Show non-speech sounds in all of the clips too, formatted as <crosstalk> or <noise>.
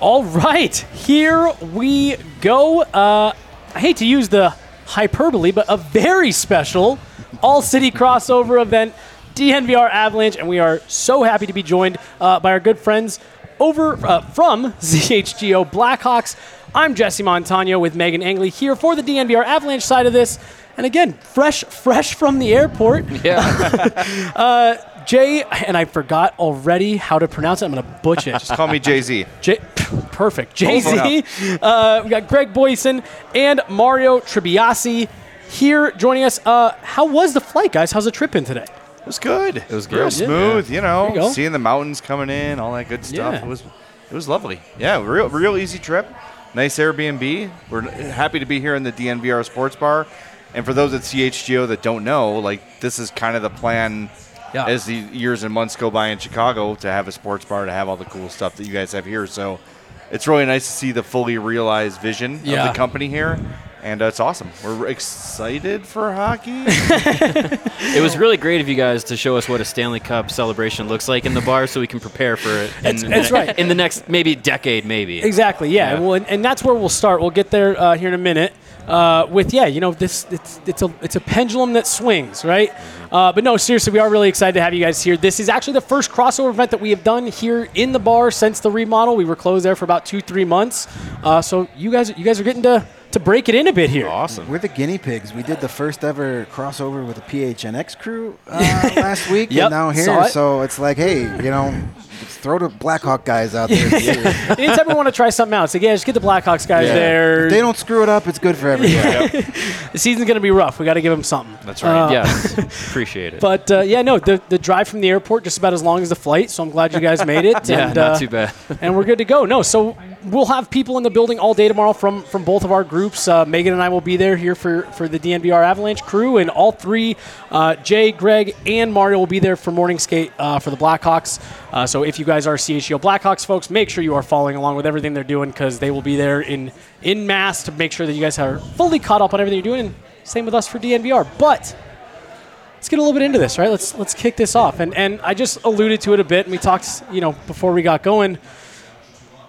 All right, here we go. Uh, I hate to use the hyperbole, but a very special all city crossover event, DNVR Avalanche, and we are so happy to be joined uh, by our good friends over uh, from CHGO Blackhawks. I'm Jesse Montano with Megan Angley here for the DNVR Avalanche side of this. And again, fresh, fresh from the airport. <laughs> Yeah. <laughs> uh, Jay, and I forgot already how to pronounce it. I'm going to butcher it. Just call me Jay Z. J- perfect. Jay Z. <laughs> Uh, we got Greg Boysen and Mario Tirabassi here joining us. Uh, how was the flight, guys? How's the trip in today? It was good. It was good. Real good. smooth, you There you know, seeing the mountains coming in, all that good stuff. Yeah. It was it was lovely. Yeah, real real easy trip. Nice Airbnb. We're happy to be here in the DNVR Sports Bar. And for those at CHGO that don't know, like this is kind of the plan Yeah. as the years and months go by in Chicago to have a sports bar to have all the cool stuff that you guys have here. So it's really nice to see the fully realized vision Yeah. of the company here. And uh, it's awesome. We're excited for hockey. <laughs> <laughs> It was really great of you guys to show us what a Stanley Cup celebration looks like in the bar, so we can prepare for it. In, That's- that's right. In the next maybe decade, maybe. Exactly. Yeah. Yeah. Well, and, and that's where we'll start. We'll get there uh, here in a minute. Uh, with yeah, you know this it's it's a it's a pendulum that swings, right? Uh, but no, seriously, we are really excited to have you guys here. This is actually the first crossover event that we have done here in the bar since the remodel. We were closed there for about two three months, uh, so you guys you guys are getting to to break it in a bit here. awesome. We're the guinea pigs. We did the first ever crossover with the PHNX crew uh, <laughs> last week, Yep, and now saw here. it. So it's like, hey, you know, let's throw the Blackhawk guys out there. <laughs> Anytime we want to try something out, it's like yeah, just get the Blackhawks guys Yeah. there. If they don't screw it up, it's good for everybody. <laughs> the season's gonna be rough. We got to give them something. That's right. yes. <laughs> Appreciate it. But uh, yeah, no, the, the drive from the airport just about as long as the flight. So I'm glad you guys made it. yeah, and, not uh, too bad. and we're good to go. No, so we'll have people in the building all day tomorrow from from both of our groups. Uh, Megan and I will be there here for for the DNVR Avalanche crew, and all three, uh, Jay, Greg, and Mario will be there for morning skate uh, for the Blackhawks. Uh, so if you guys are CHGO Blackhawks folks, make sure you are following along with everything they're doing because they will be there in in mass to make sure that you guys are fully caught up on everything you're doing. And same with us for DNVR, but let's get a little bit into this, right? Let's let's kick this off. And and I just alluded to it a bit, and we talked, you know, before we got going.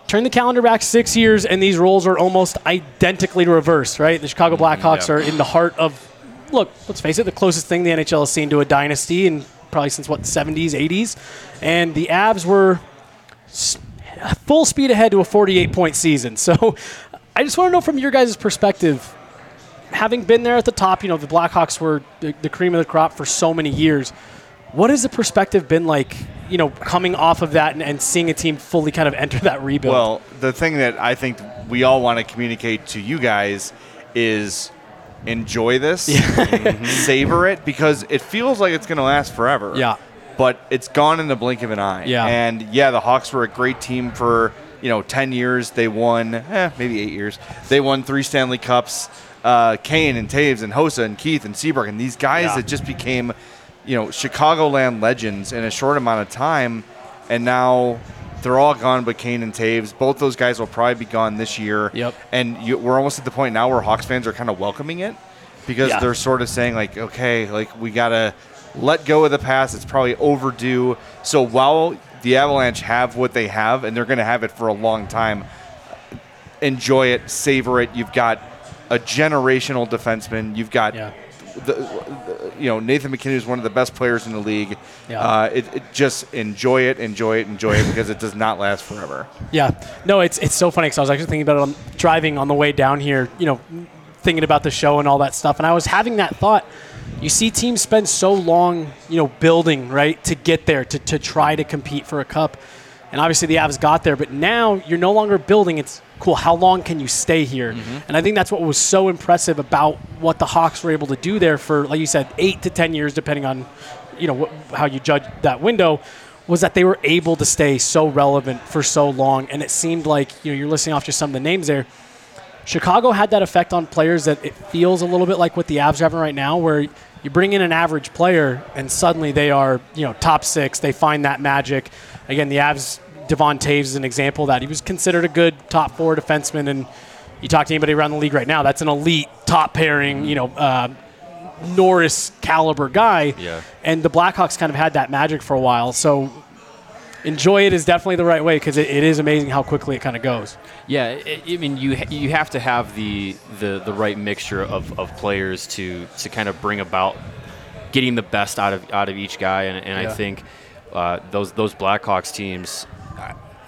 Turn the calendar back six years, and these roles are almost identically reversed, right? The Chicago mm, Blackhawks yeah. are in the heart of, look, let's face it, the closest thing the NHL has seen to a dynasty, in probably since what 70s, 80s, and the Avs were full speed ahead to a 48 point season. So, <laughs> I just want to know from your guys' perspective, having been there at the top, you know, the Blackhawks were the, the cream of the crop for so many years. What has the perspective been like, you know, coming off of that and, and seeing a team fully kind of enter that rebuild? Well, the thing that I think we all want to communicate to you guys is enjoy this, <laughs> savor it, because it feels like it's going to last forever. Yeah. But it's gone in the blink of an eye. Yeah. And yeah, the Hawks were a great team for you know ten years. They won, eh, maybe eight years. They won three Stanley Cups. Uh, Kane and Toews and Hossa and Keith and Seabrook and these guys Yeah. that just became, you know, Chicagoland legends in a short amount of time, and now they're all gone. But Kane and Toews, both those guys will probably be gone this year. Yep. And you, we're almost at the point now where Hawks fans are kind of welcoming it because Yeah. they're sort of saying like, okay, like we gotta let go of the past. It's probably overdue. So while the Avalanche have what they have, and they're going to have it for a long time, enjoy it, savor it. You've got a generational defenseman. You've got Yeah. The, the, you know Nathan MacKinnon is one of the best players in the league. Yeah. Uh, it, it just enjoy it, enjoy it, enjoy it because it does not last forever. Yeah, no, it's it's so funny because I was actually thinking about it on driving on the way down here. You know, thinking about the show and all that stuff, and I was having that thought. You see teams spend so long, you know, building right to get there to to try to compete for a cup, and obviously the Avs got there. But now you're no longer building. It's cool. How long can you stay here? Mm-hmm. And I think that's what was so impressive about what the Hawks were able to do there for, like you said, eight to ten years, depending on, you know, wh- how you judge that window was that they were able to stay so relevant for so long. And it seemed like, you know, you're listening off just some of the names there. Chicago had that effect on players that it feels a little bit like what the Avs are having right now, where you bring in an average player and suddenly they are, you know, top six. They find that magic. Again, the Avs, Devon Toews is an example of that. He was considered a good top four defenseman. And you talk to anybody around the league right now, that's an elite top pairing, you know, uh, Norris caliber guy. Yeah. And the Blackhawks kind of had that magic for a while. So enjoy it is definitely the right way because it, it is amazing how quickly it kind of goes. Yeah, I I mean, you you have to have the the, the right mixture of, of players to to kind of bring about getting the best out of out of each guy, and, and Yeah. I think uh, those those Blackhawks teams,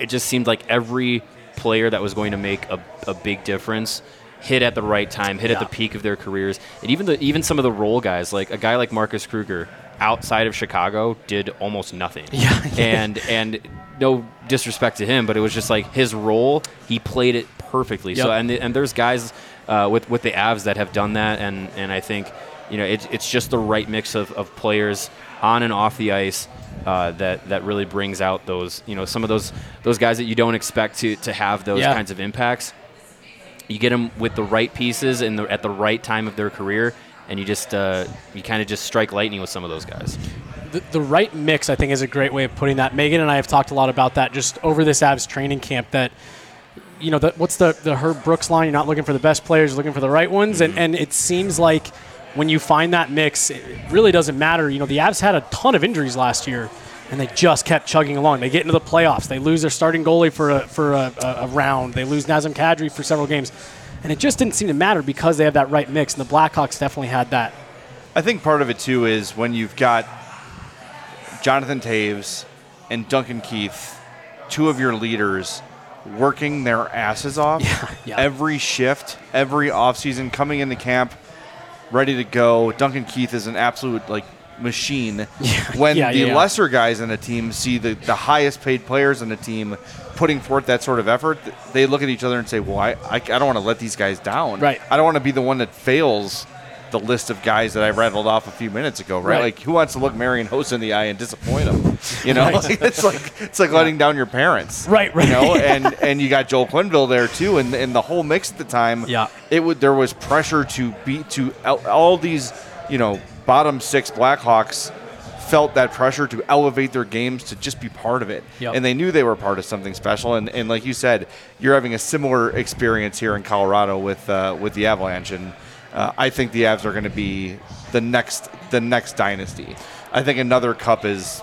it just seemed like every player that was going to make a, a big difference hit at the right time, hit at the peak of their careers, and even the even some of the role guys, like a guy like Marcus Kruger, outside of Chicago, did almost nothing. <laughs> Yeah, and and no disrespect to him, but it was just like his role. He played it perfectly. So and the, and there's guys uh, with with the Avs that have done that, and and I think you know it, it's just the right mix of, of players on and off the ice. Uh, that that really brings out those you know some of those those guys that you don't expect to to have those Yeah. kinds of impacts. You get them with the right pieces and the, at the right time of their career, and you just uh, you kind of just strike lightning with some of those guys. the, the right mix, I think, is a great way of putting that. Megan and I have talked a lot about that just over this Avs training camp. That you know, the, what's the the Herb Brooks line? You're not looking for the best players, you're looking for the right ones. And and it seems like when you find that mix, it really doesn't matter. You know, the Avs had a ton of injuries last year. And they just kept chugging along. They get into the playoffs. They lose their starting goalie for a, for a, a, a round. They lose Nazem Kadri for several games, and it just didn't seem to matter because they have that right mix. And the Blackhawks definitely had that. I think part of it too is when you've got Jonathan Toews and Duncan Keith, two of your leaders, working their asses off <laughs> yeah. every shift, every offseason, coming into camp, ready to go. Duncan Keith is an absolute like machine. <laughs> When Yeah, the yeah, yeah. lesser guys in a team see the, the highest paid players in a team putting forth that sort of effort, they look at each other and say, "Well, I, I, I don't want to let these guys down. Right. I don't want to be the one that fails." The list of guys that I rattled off a few minutes ago, right? Right. Like, who wants to look Marian Hossa in the eye and disappoint him? You know, <laughs> it's like it's like letting down your parents, Right, right. You know, and and you got Joel Quenneville there too, and and the whole mix at the time, Yeah. it would there was pressure to beat to all, all these you know bottom six Blackhawks felt that pressure to elevate their games to just be part of it Yep. and they knew they were part of something special and, and like you said you're having a similar experience here in Colorado with uh, with the Avalanche and uh, I think the Avs are going to be the next the next dynasty I think another cup is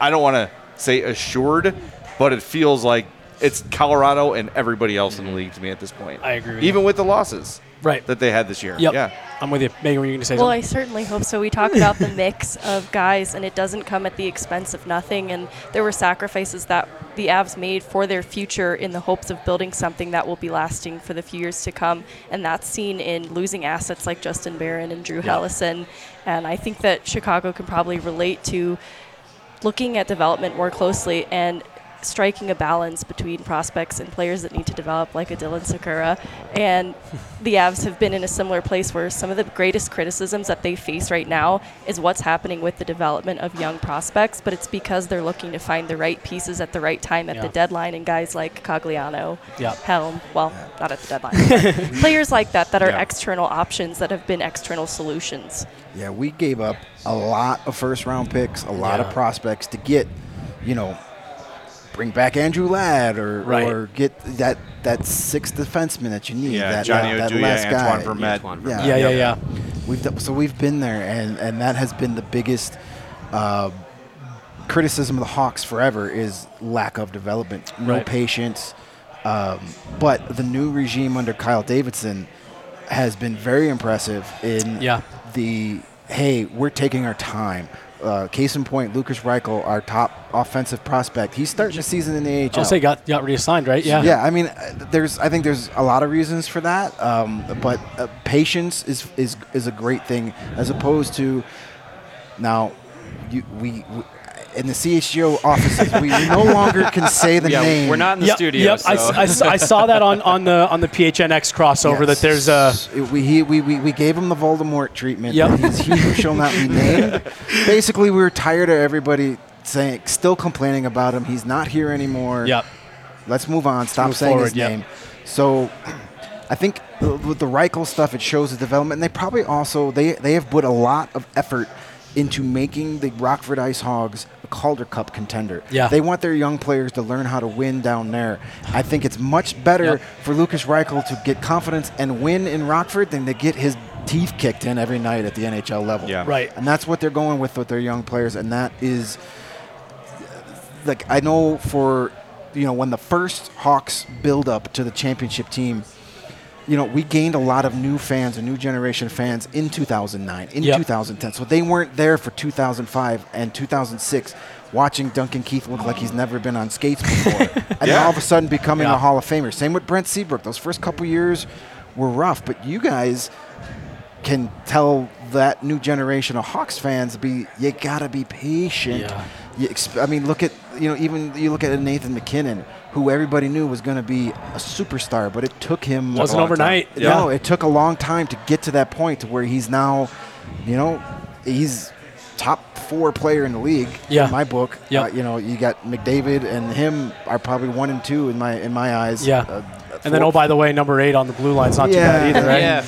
I don't want to say assured but it feels like it's Colorado and everybody else in the league to me at this point I agree with even with the losses Right. that they had this year Yep. yeah I'm with you. Megan, were you going to say Well, I certainly hope so. We talk about the mix of guys, and it doesn't come at the expense of nothing. And there were sacrifices that the Avs made for their future in the hopes of building something that will be lasting for the few years to come. And that's seen in losing assets like Justin Barron and Drew Helleson. And I think that Chicago can probably relate to looking at development more closely and striking a balance between prospects and players that need to develop, like a Dylan Sikura. And the Avs have been in a similar place where some of the greatest criticisms that they face right now is what's happening with the development of young prospects, but it's because they're looking to find the right pieces at the right time at Yeah. the deadline, and guys like Cogliano, Yeah. Helm, well, not at the deadline, <laughs> players like that that are Yeah. external options that have been external solutions. Yeah, we gave up a lot of first round picks, a lot Yeah. of prospects to get, you know, bring back Andrew Ladd or Right. or get that that sixth defenseman that you need. Yeah, that, Johnny that, that Oduya, last Antoine guy. Vermette. Antoine Yeah, Yeah, yeah, yeah. We've done, so we've been there, and and that has been the biggest uh, criticism of the Hawks forever is lack of development, no Right. patience. Um, but the new regime under Kyle Davidson, has been very impressive in Yeah. the hey, we're taking our time. Uh, case in point, Lukas Reichel, our top offensive prospect, he's starting the season in the AHL. I'll say got got reassigned, right? Yeah. Yeah, I mean, uh, there's I think there's a lot of reasons for that, um, but uh, patience is is is a great thing as opposed to now you, we, we in the CHGO offices we <laughs> no longer can say the Yeah, name. we're not in the Yep, studio. yep. I, so- s- I s- I saw that on, on the on the PHNX crossover that there's a we, he, we, we, we gave him the Voldemort treatment. Yep. He's he shall not be named. Basically, we were tired of everybody saying, still complaining about him. He's not here anymore. yep. Let's move on. Stop move saying his forward, yep. name. So, I think uh, with the Reichel stuff, it shows the development. And they probably also they they have put a lot of effort into making the Rockford Ice Hogs a Calder Cup contender. Yeah. They want their young players to learn how to win down there. I think it's much better Yep. for Lukas Reichel to get confidence and win in Rockford than to get his teeth kicked in every night at the NHL level. Yeah. Right. And that's what they're going with with their young players, and that is like I know for you know when the first Hawks build up to the championship team, you know we gained a lot of new fans, a new generation of fans in 2009, in Yep. 2010. So they weren't there for 2005 and 2006. Watching Duncan Keith look like he's never been on skates before, <laughs> and then Yeah. all of a sudden becoming Yeah. a Hall of Famer. Same with Brent Seabrook. Those first couple years were rough, but you guys can tell that new generation of Hawks fans be you gotta be patient. Yeah. You exp- I mean, look at you know even you look at Nathan MacKinnon, who everybody knew was going to be a superstar, but it took him Wasn't overnight. Yeah. No, it took a long time to get to that point to where he's now, you know, he's top four player in the league Yeah. in my book. Yep. Uh, you know, you got McDavid and him are probably one and two in my in my eyes. Yeah. Uh, And then, oh by the way, number eight on the blue line's not Yeah. too bad either, right? Yeah,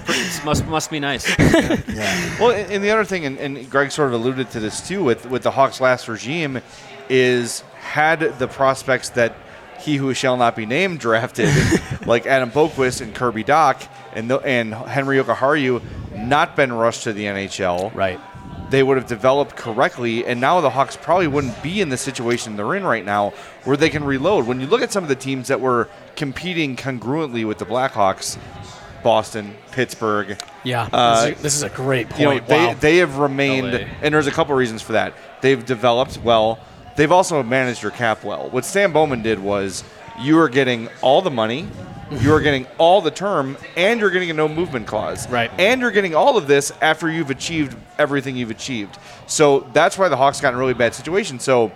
sure. <laughs> must must be nice. <laughs> yeah. Well, and and the other thing, and, and Greg sort of alluded to this too, with with the Hawks' last regime, is had the prospects that he who shall not be named drafted, <laughs> like Adam Boqvist and Kirby Dach and the, and Henri Jokiharju, not been rushed to the NHL, Right. they would have developed correctly, and now the Hawks probably wouldn't be in the situation they're in right now, where they can reload. When you look at some of the teams that were competing congruently with the Blackhawks, Boston, Pittsburgh, Yeah. Uh, this, is, this is a great point. you know, they, wow. they have remained, LA. and there's a couple reasons for that. They've developed well. They've also managed their cap well. What Stan Bowman did was you are getting all the money, you are getting all the term, and you're getting a no movement clause. Right. And you're getting all of this after you've achieved everything you've achieved. So that's why the Hawks got in a really bad situation. So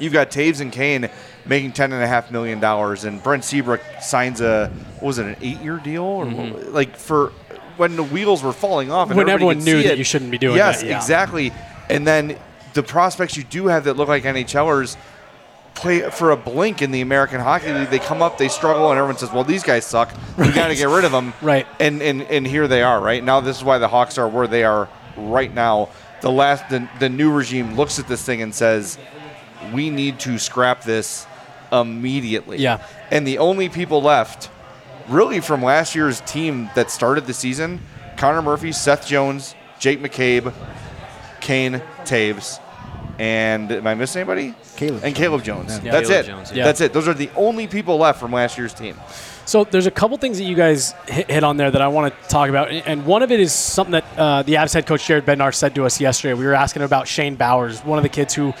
you've got Toews and Kane making ten and a half million dollars, and Brent Seabrook signs a what was it an eight year deal or mm-hmm. like for when the wheels were falling off and When everyone knew that you shouldn't be doing yes, that, yeah. exactly. And then the prospects you do have that look like NHLers play for a blink in the American Hockey League. They come up, they struggle, and everyone says, "Well, these guys suck. We got to get rid of them." <laughs> Right. And and and here they are. Right now, this is why the Hawks are where they are right now. The last the, the new regime looks at this thing and says, "We need to scrap this immediately." Yeah. And the only people left, really from last year's team that started the season, Connor Murphy, Seth Jones, Jake McCabe, Kane Toews, and am I missing anybody? Caleb. And Caleb Jones. Yeah. That's Caleb it. Jones, yeah. That's it. Those are the only people left from last year's team. So there's a couple things that you guys hit, hit on there that I want to talk about, and one of it is something that uh, the Avs head coach Jared Bednar said to us yesterday. We were asking about Shane Bowers, one of the kids who,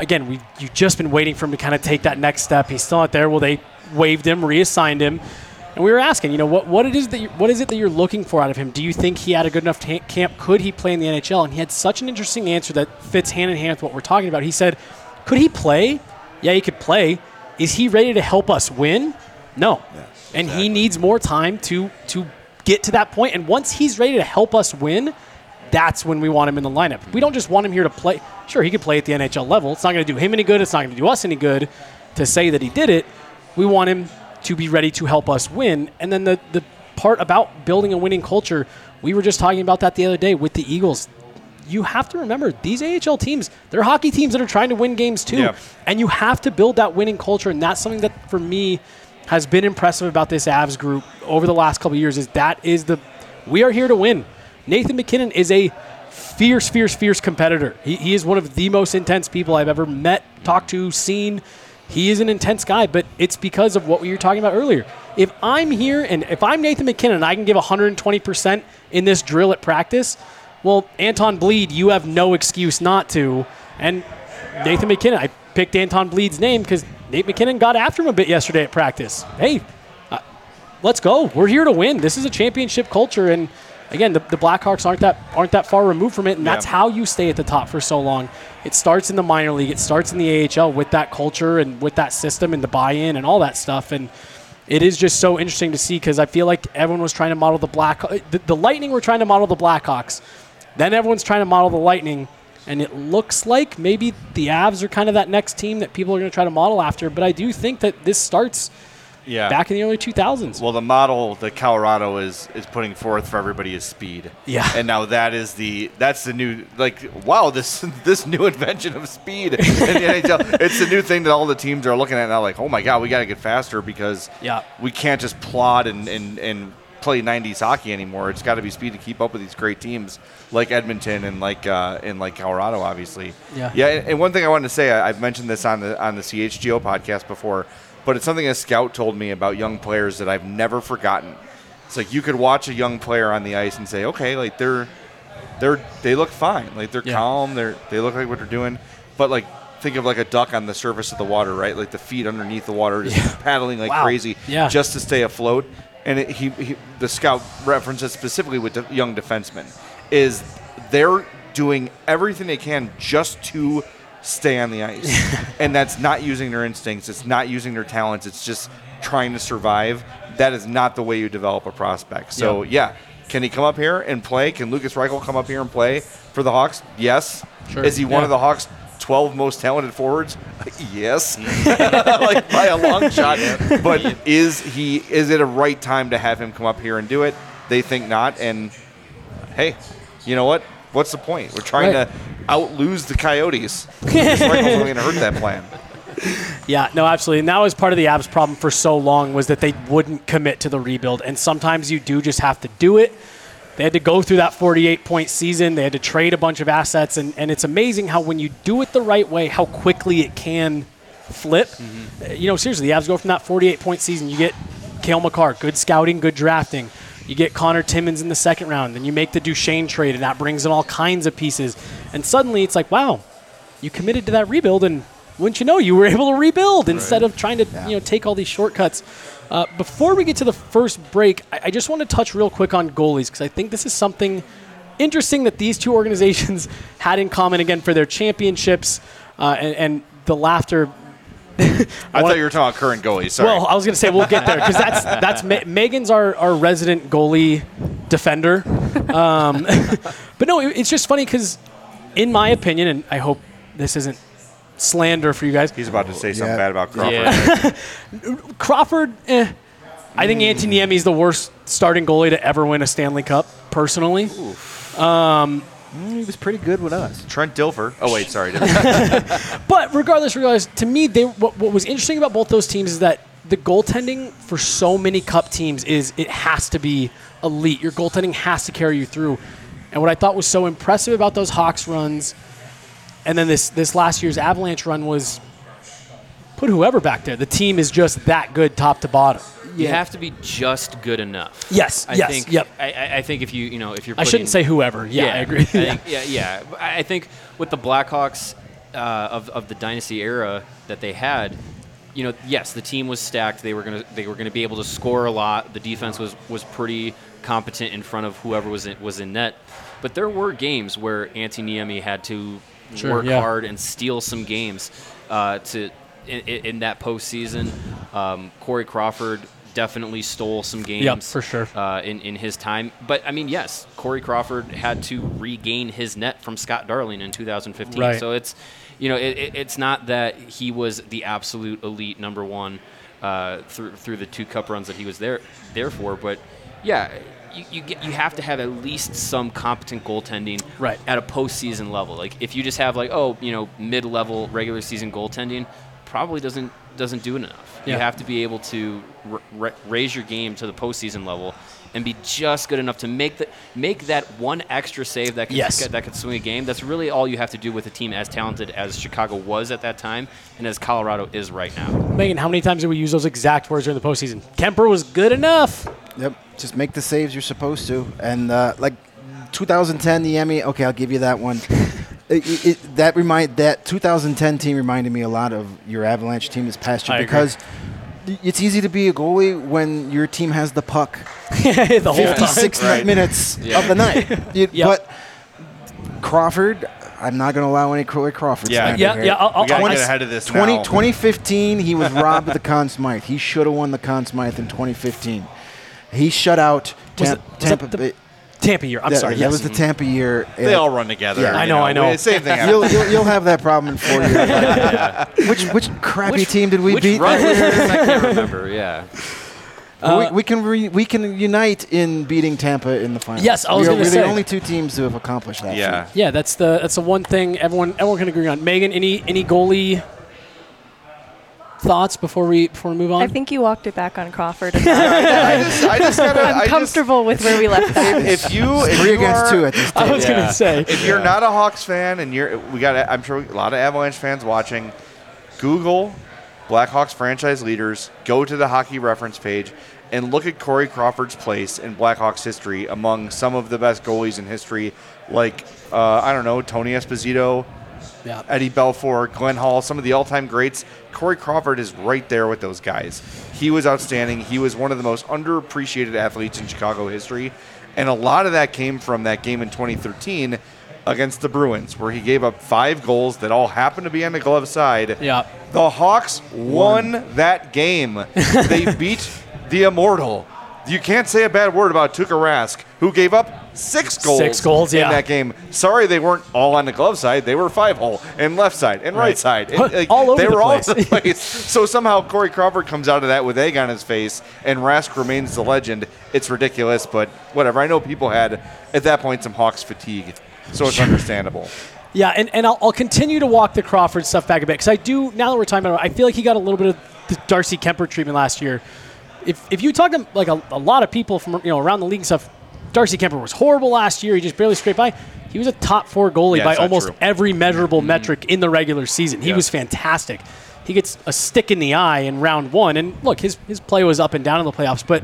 again, we you've just been waiting for him to kind of take that next step. He's still not there. Well, they waived him, reassigned him, and we were asking, you know, what what it is that you, what is it that you're looking for out of him? Do you think he had a good enough ta- camp? Could he play in the NHL? And he had such an interesting answer that fits hand in hand with what we're talking about. He said, "Could he play? Yeah, he could play. Is he ready to help us win? No." and he needs more time to to get to that point. And once he's ready to help us win, that's when we want him in the lineup. We don't just want him here to play. Sure, he could play at the NHL level. It's not going to do him any good. It's not going to do us any good to say that he did it. We want him to be ready to help us win. And then the the part about building a winning culture, we were just talking about that the other day with the Eagles. You have to remember these AHL teams, they're hockey teams that are trying to win games too. Yeah. And you have to build that winning culture. And that's something that, for me, has been impressive about this Avs group over the last couple of years is that is the we are here to win. Nathan MacKinnon is a fierce, fierce, fierce competitor. He, he is one of the most intense people I've ever met, talked to, seen. he is an intense guy, but it's because of what we were talking about earlier. If I'm here and if I'm Nathan MacKinnon, I can give 120% in this drill at practice, well, Anton Blidh, you have no excuse not to. And Nathan MacKinnon, I picked Anton Blidh's name because Nate MacKinnon got after him a bit yesterday at practice. Hey, uh, let's go. We're here to win. This is a championship culture, and again, the, the Blackhawks aren't that aren't that far removed from it, and that's how you stay at the top for so long. It starts in the minor league. It starts in the AHL with that culture and with that system and the buy-in and all that stuff. And it is just so interesting to see because I feel like everyone was trying to model the Black uh, the, the Lightning were trying to model the Blackhawks. Then everyone's trying to model the Lightning, and it looks like maybe the Avs are kind of that next team that people are going to try to model after. But I do think that this starts Yeah. back in the early 2000s. Well, the model that Colorado is is putting forth for everybody is speed. Yeah. And now that is the that's the new like wow this <laughs> this new invention of speed in the <laughs> NHL. It's the new thing that all the teams are looking at now. Like oh my god, we got to get faster because Yeah. we can't just plod and and and play 90s hockey anymore. It's got to be speed to keep up with these great teams like Edmonton and like uh, and like Colorado, obviously. Yeah. Yeah. And, and one thing I wanted to say, I, I've mentioned this on the on the CHGO podcast before, but it's something a scout told me about young players that I've never forgotten. It's like you could watch a young player on the ice and say, okay, like they're they're they look fine, like they're Yeah. calm, they're they look like what they're doing, but like. Think of like a duck on the surface of the water, right? Like the feet underneath the water, just paddling like Wow. crazy, Yeah. just to stay afloat. And it, he, he, the scout references specifically with the young defensemen is they're doing everything they can just to stay on the ice, <laughs> and that's not using their instincts. It's not using their talents. It's just trying to survive. That is not the way you develop a prospect. So yeah, can he come up here and play? Can Lukas Reichel come up here and play for the Hawks? Yes. Sure. Is he one Yeah. of the Hawks? 12 most talented forwards? <laughs> yes. Mm. <laughs> like by a long shot. But is he is it a right time to have him come up here and do it? They think not and hey, you know what? What's the point? We're trying Right. to out lose the Coyotes. Only going to hurt that plan. Yeah, no, absolutely. And that was part of the Avs problem for so long was that they wouldn't commit to the rebuild. And sometimes you do just have to do it. They had to go through that 48 point season. They had to trade a bunch of assets. And, and it's amazing how, when you do it the right way, how quickly it can flip. Uh, You know, seriously, the Avs go from that 48 point season. You get Cale Makar, good scouting, good drafting. You get Connor Timmins in the second round. Then you make the Duchene trade, and that brings in all kinds of pieces. And suddenly it's like, wow, you committed to that rebuild, and wouldn't you know, you were able to rebuild instead of trying to you know take all these shortcuts. Uh, before we get to the first break, I, I just want to touch real quick on goalies because I think this is something interesting that these two <laughs> organizations had in common again for their championships uh, and, and the laughter. I thought you were talking about current goalies. Sorry. Well, I was going to say we'll get there because that's that's Ma- Megan's our, our resident goalie defender. Um, <laughs> but no, it- it's just funny because, in my opinion, and I hope this isn't slander for you guys. He's about to say something Yeah. bad about Crawford. Yeah. <laughs> Crawford, eh, I think Antti Niemi is the worst starting goalie to ever win a Stanley Cup. Personally, Mm, he was pretty good with us. Trent Dilfer. Oh wait, sorry. <laughs> <laughs> But regardless, regardless, to me, they what, what was interesting about both those teams is that the goaltending for so many cup teams is it has to be elite. Your goaltending has to carry you through. And what I thought was so impressive about those Hawks runs, and then this this last year's Avalanche run was put whoever back there. The team is just that good, top to bottom. You have to be just good enough. Yes, I yes, think, yep. I- I, think if you, you know, if you're I shouldn't say whoever. Yeah, I agree. I think, yeah, yeah. I I think with the Blackhawks uh, of, of the dynasty era that they had, you know, yes, the team was stacked. They were gonna they were gonna be able to score a lot. The defense was was pretty competent in front of whoever was in, was in net. But there were games where Antti Niemi had to Sure, work yeah. hard and steal some games uh, to in, in in that postseason. Um, Corey Crawford definitely stole some games for sure. uh, in, in his time. But I mean, yes, Corey Crawford had to regain his net from Scott Darling in 2015. Right. So it's, you know, it, it- it's not that he was the absolute elite number one uh, through through the two cup runs that he was there there for. But yeah. You, you, get, you have to have at least some competent goaltending Right. at a postseason level. Like if you just have like oh you know mid level regular season goaltending, probably doesn't doesn't do it enough. You have to be able to r- ra- raise your game to the postseason level, and be just good enough to make the make that one extra save that could Yes. that could swing a game. That's really all you have to do with a team as talented as Chicago was at that time and as Colorado is right now. Megan, how many times did we use those exact words during the postseason? Kuemper was good enough. Yep. Just make the saves you're supposed to. And uh, like 2010, the Emmy. Okay, I'll give you that one. It, it, it- that remind that 2010 team reminded me a lot of your Avalanche team this past year I because y- it's easy to be a goalie when your team has the puck <laughs> the whole time. 56 Right. minutes Yeah. of the night. <laughs> You- Yep. But Crawford, I'm not going to allow any Corey Crawford. Yeah. Yeah, here. yeah. I'll, I'll, We gotta I'll- get ahead of this 20, now. 2015, he was <laughs> robbed of the Conn Smythe. He should have won the Conn Smythe in 2015. He shut out Was Tam- it- was that Tampa the- Bay. Tampa year. I'm that, sorry. That yes. was the Tampa year. They all run together. Yeah. I know, I know. Same thing. You'll, you'll, you'll have that problem in four years. <laughs> Which which crappy Which- team did we Which beat? run? <laughs> I can't remember. Yeah. we, uh, we can re, we can unite in beating Tampa in the final. Yes, I was we are, gonna we're say. the only two teams who have accomplished that. yeah. feat. Yeah, that's the that's the one thing everyone everyone can agree on. Megan, any any goalie thoughts before we before we move on? I think you walked it back on Crawford. <laughs> And I just, I just gotta. I I'm just, comfortable with where we left that. if you, if Three you against are- two at this I was Yeah. gonna say. If you're not a Hawks fan and you're, we got, I'm sure a lot of Avalanche fans watching. Google Blackhawks franchise leaders. Go to the hockey reference page and look at Corey Crawford's place in Blackhawks history among some of the best goalies in history, like uh, I don't know Tony Esposito, Yeah. Eddie Belfour, Glenn Hall, some of the all-time greats. Corey Crawford is right there with those guys. He was outstanding. He was one of the most underappreciated athletes in Chicago history, and a lot of that came from that game in 2013 against the Bruins, where he gave up five goals that all happened to be on the glove side. Yeah. The Hawks won that game. <laughs> they beat the Immortal. You can't say a bad word about Tuukka Rask, who gave up six goals, Six goals, in yeah. that game. Sorry, they weren't all on the glove side. They were five hole and left side and right, Right. side. And, like, All over they the were all place. over the place. <laughs> so somehow Corey Crawford comes out of that with egg on his face, and Rask remains the legend. It's ridiculous, but whatever. I know people had at that point some Hawks fatigue, so it's understandable. Yeah, and, and I'll, I'll continue to walk the Crawford stuff back a bit because I do, now that we're talking about it, I feel like he got a little bit of the Darcy Kuemper treatment last year. If, if you talk to like a, a lot of people from you know around the league and stuff, Darcy Kuemper was horrible last year. He just barely scraped by. He was a top four goalie Yeah, by almost true. every measurable mm-hmm. metric in the regular season. He Yeah. was fantastic. He gets a stick in the eye in round one, and look, his his play was up and down in the playoffs, but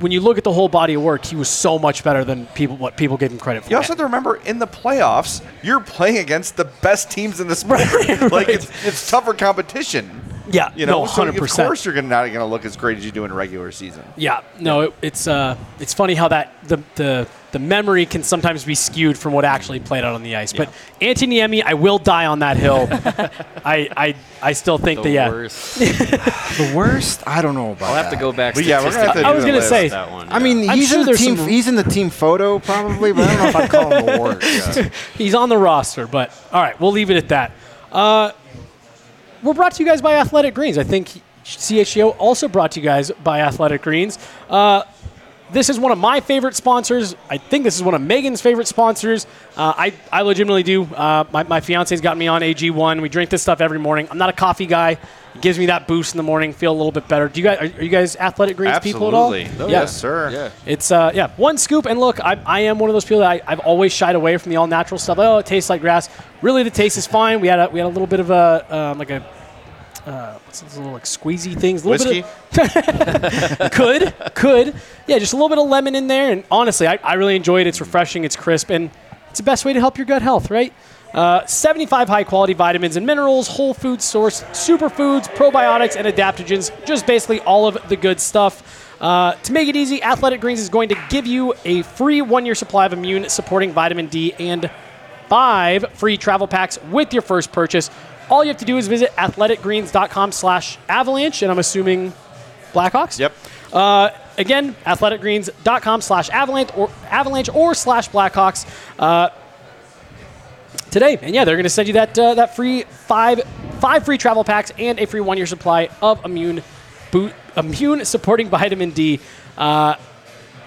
when you look at the whole body of work, he was so much better than people what people gave him credit for. You also have to remember in the playoffs, you're playing against the best teams in the sport. <laughs> <laughs> like it's, it's tougher competition. Yeah, You know, no, so of course you're gonna, not going to look as great as you do in a regular season. Yeah, no, It, it's uh, it's funny how that the the the memory can sometimes be skewed from what actually played out on the ice. But Anthony Niemi, I will die on that hill. <laughs> I, I I still think The that yeah. worst. <laughs> The worst? I don't know about I'll have that. to go back. But yeah, we're gonna have to I was gonna say- that one. I mean, I'm he's sure in the team. He's in the team photo probably, but I don't know if I'd call him the <laughs> worst. He's on the roster, but all right, we'll leave it at that. Uh, we're brought to you guys by Athletic Greens. I think CHGO also brought to you guys by Athletic Greens. Uh, this is one of my favorite sponsors. I think this is one of Megan's favorite sponsors. Uh, I, I legitimately do. Uh, my, my fiance's got me on AG1. We drink this stuff every morning. I'm not a coffee guy. It gives me that boost in the morning, feel a little bit better. Do you guys are, are you guys Athletic Greens people at all? Absolutely. Oh, Yeah. Yes, sir. Yeah. It's uh yeah one scoop and look I, I am one of those people that I, I've always shied away from the all natural stuff. Oh, it tastes like grass. Really, the taste is fine. We had a we had a little bit of a um, like a uh, what's those little like squeezy things. A little Whiskey. Bit of, <laughs> could could yeah, just a little bit of lemon in there. And honestly, I, I really enjoy it. It's refreshing. It's crisp, and it's the best way to help your gut health, right? Uh, 75 high quality vitamins and minerals, whole food source, superfoods, probiotics, and adaptogens. Just basically all of the good stuff. Uh, to make it easy, Athletic Greens is going to give you a free one year supply of immune supporting vitamin D and five free travel packs with your first purchase. All you have to do is visit athleticgreens.com slash avalanche, and I'm assuming Blackhawks? Yep. Uh, again, athleticgreens.com slash avalanche or avalanche or slash Blackhawks. Uh, today, and yeah, they're going to send you that uh, that free five five free travel packs and a free one year supply of immune boot immune supporting <laughs> vitamin D. Uh,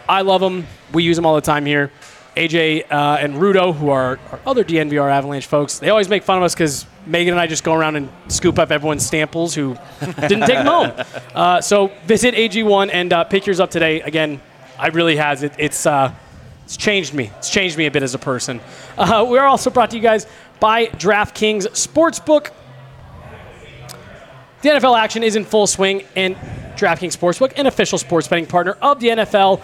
I love them. We use them all the time here. AJ uh, and Rudo, who are, are other DNVR Avalanche folks, they always make fun of us because Megan and I just go around and scoop up everyone's samples who <laughs> didn't take them home. Uh, so visit AG1 and uh, pick yours up today. Again, I really has. It, it's uh, it's changed me. It's changed me a bit as a person. Uh, we're also brought to you guys by DraftKings Sportsbook. The NFL action is in full swing, and DraftKings Sportsbook, an official sports betting partner of the NFL,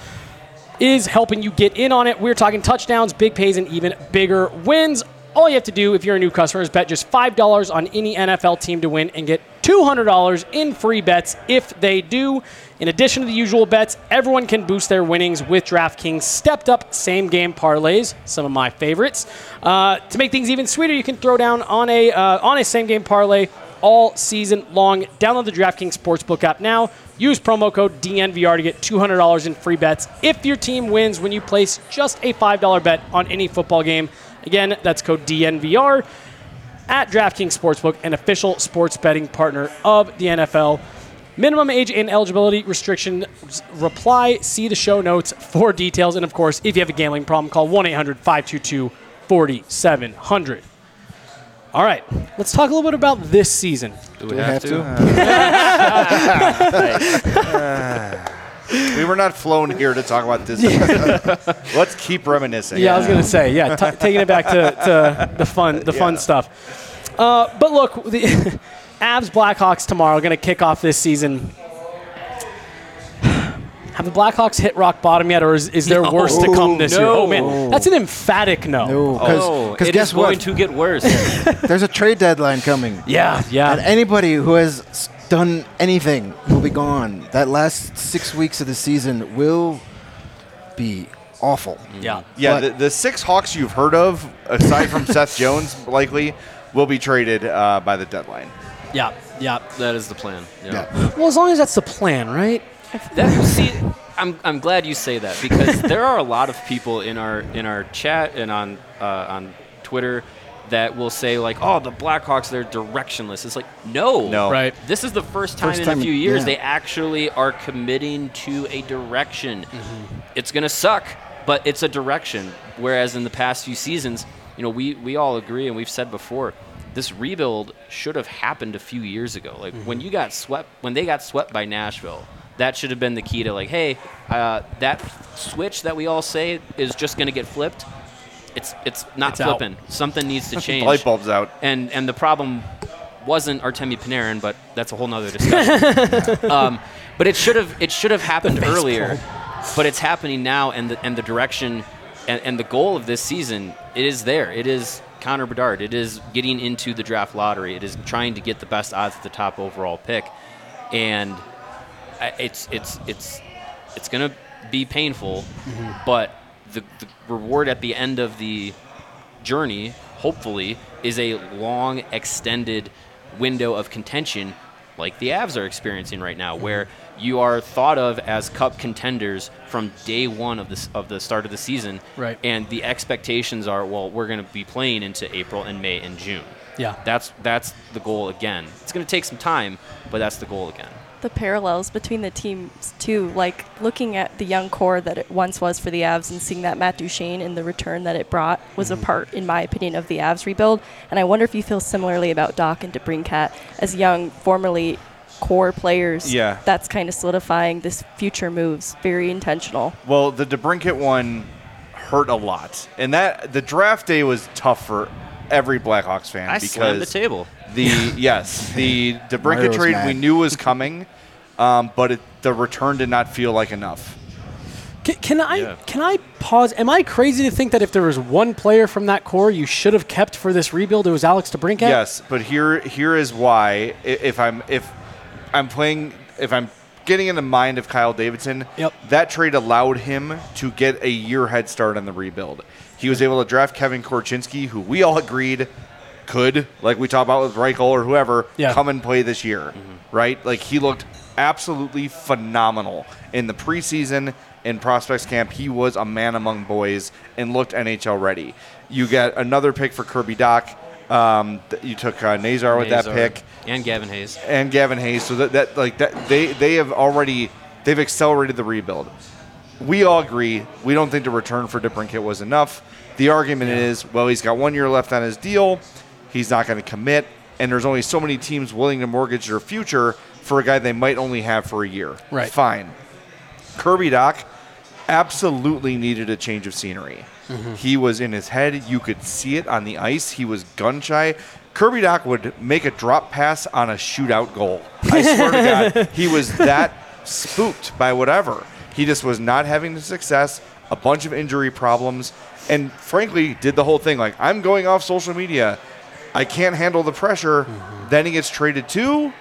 is helping you get in on it. We're talking touchdowns, big pays, and even bigger wins. All you have to do if you're a new customer is bet just $5 on any NFL team to win and get $200 in free bets if they do. In addition to the usual bets, everyone can boost their winnings with DraftKings stepped up same game parlays, some of my favorites. Uh, to make things even sweeter, you can throw down on a, uh, on a same game parlay all season long. Download the DraftKings Sportsbook app now. Use promo code DNVR to get $200 in free bets if your team wins when you place just a $5 bet on any football game. Again, that's code DNVR at DraftKings Sportsbook, an official sports betting partner of the NFL. Minimum age and eligibility restriction reply. See the show notes for details. And of course, if you have a gambling problem, call 1 800 522 4700. All right, let's talk a little bit about this season. Do we, we have, have to? to? <laughs> We were not flown here to talk about this. <laughs> <laughs> Let's keep reminiscing. Yeah, I was gonna say, yeah, t- taking it back to, to the fun, the fun stuff. Uh, but look, the Avs Blackhawks tomorrow are gonna kick off this season. Have the Blackhawks hit rock bottom yet, or is, is there No. worse to come this year? No. Oh man, that's an emphatic no. No, Oh, because it guess is going to get worse. <laughs> There's a trade deadline coming. Yeah, yeah. And anybody who has done anything will be gone. That last six weeks of the season will be awful. yeah. Yeah, the, the six Hawks you've heard of, aside from <laughs> Seth Jones, likely will be traded uh, by the deadline. Yeah, yeah. that is the plan. Yeah. Yeah. Well, as long as that's the plan, right? That, see, I'm, I'm glad you say that because <laughs> there are a lot of people in our in our chat and on uh, on Twitter that will say like, "Oh, the Blackhawks, they're directionless." It's like, no, No. Right. This is the first time First in time a few years yeah. they actually are committing to a direction. Mm-hmm. It's gonna suck, but it's a direction. Whereas in the past few seasons, you know, we we all agree and we've said before. This rebuild should have happened a few years ago. Like Mm-hmm. when you got swept, when they got swept by Nashville, that should have been the key to like, hey, uh, that switch that we all say is just going to get flipped. It's it's not It's out. flipping. Something needs to <laughs> change. Light bulb's out. And and the problem wasn't Artemi Panarin, but that's a whole nother discussion. <laughs> <laughs> um, but it should have it should have happened earlier. But it's happening now, and the and the direction and, and the goal of this season it is there. It is Connor Bedard. It is getting into the draft lottery. It is trying to get the best odds at the top overall pick, and it's it's it's it's gonna be painful, but the, the reward at the end of the journey, hopefully, is a long, extended window of contention like the Avs are experiencing right now, where you are thought of as cup contenders from day one of this of the start of the season, Right. And the expectations are, well, we're going to be playing into April and May and June. Yeah. That's that's the goal again. It's going to take some time, but that's the goal again. The parallels between the teams too, like looking at the young core that it once was for the Avs and seeing that Matt Duchene and the return that it brought was a mm-hmm. part, in my opinion, of the Avs rebuild. And I wonder if you feel similarly about Dach and DeBrincat as young, formerly core players. Yeah. That's kind of solidifying this future moves. Very intentional. Well, the DeBrincat one hurt a lot, and that the draft day was tough for every Blackhawks fan I because slammed the table. The <laughs> yes, the Mario DeBrincat was trade mad. we knew was coming, um, but it, the return did not feel like enough. Can, can I Yeah. can I pause? Am I crazy to think that if there was one player from that core you should have kept for this rebuild, it was Alex DeBrincat? Yes, but here here is why. i- If I'm if I'm playing if I'm getting in the mind of Kyle Davidson, Yep. that trade allowed him to get a year head start on the rebuild. He was able to draft Kevin Korchinski, who we all agreed could, like we talked about with Reichel or whoever, Yeah. come and play this year, right? Like he looked absolutely phenomenal in the preseason in prospects camp. He was a man among boys and looked NHL ready. You get another pick for Kirby Dach. Um, you took uh, Nazar with that pick and Gavin Hayes. and Gavin Hayes. So that, that like that they they have already they've accelerated the rebuild. We all agree. We don't think the return for DeBrincat was enough. The argument is, well, he's got one year left on his deal. He's not going to commit, and there's only so many teams willing to mortgage their future for a guy they might only have for a year. Right. Fine. Kirby Dach absolutely needed a change of scenery. Mm-hmm. He was in his head. You could see it on the ice. He was gun shy. Kirby Dach would make a drop pass on a shootout goal. I swear to God, <laughs> he was that spooked by whatever. He just was not having the success, a bunch of injury problems, and frankly, did the whole thing like, I'm going off social media. I can't handle the pressure. Mm-hmm. Then he gets traded to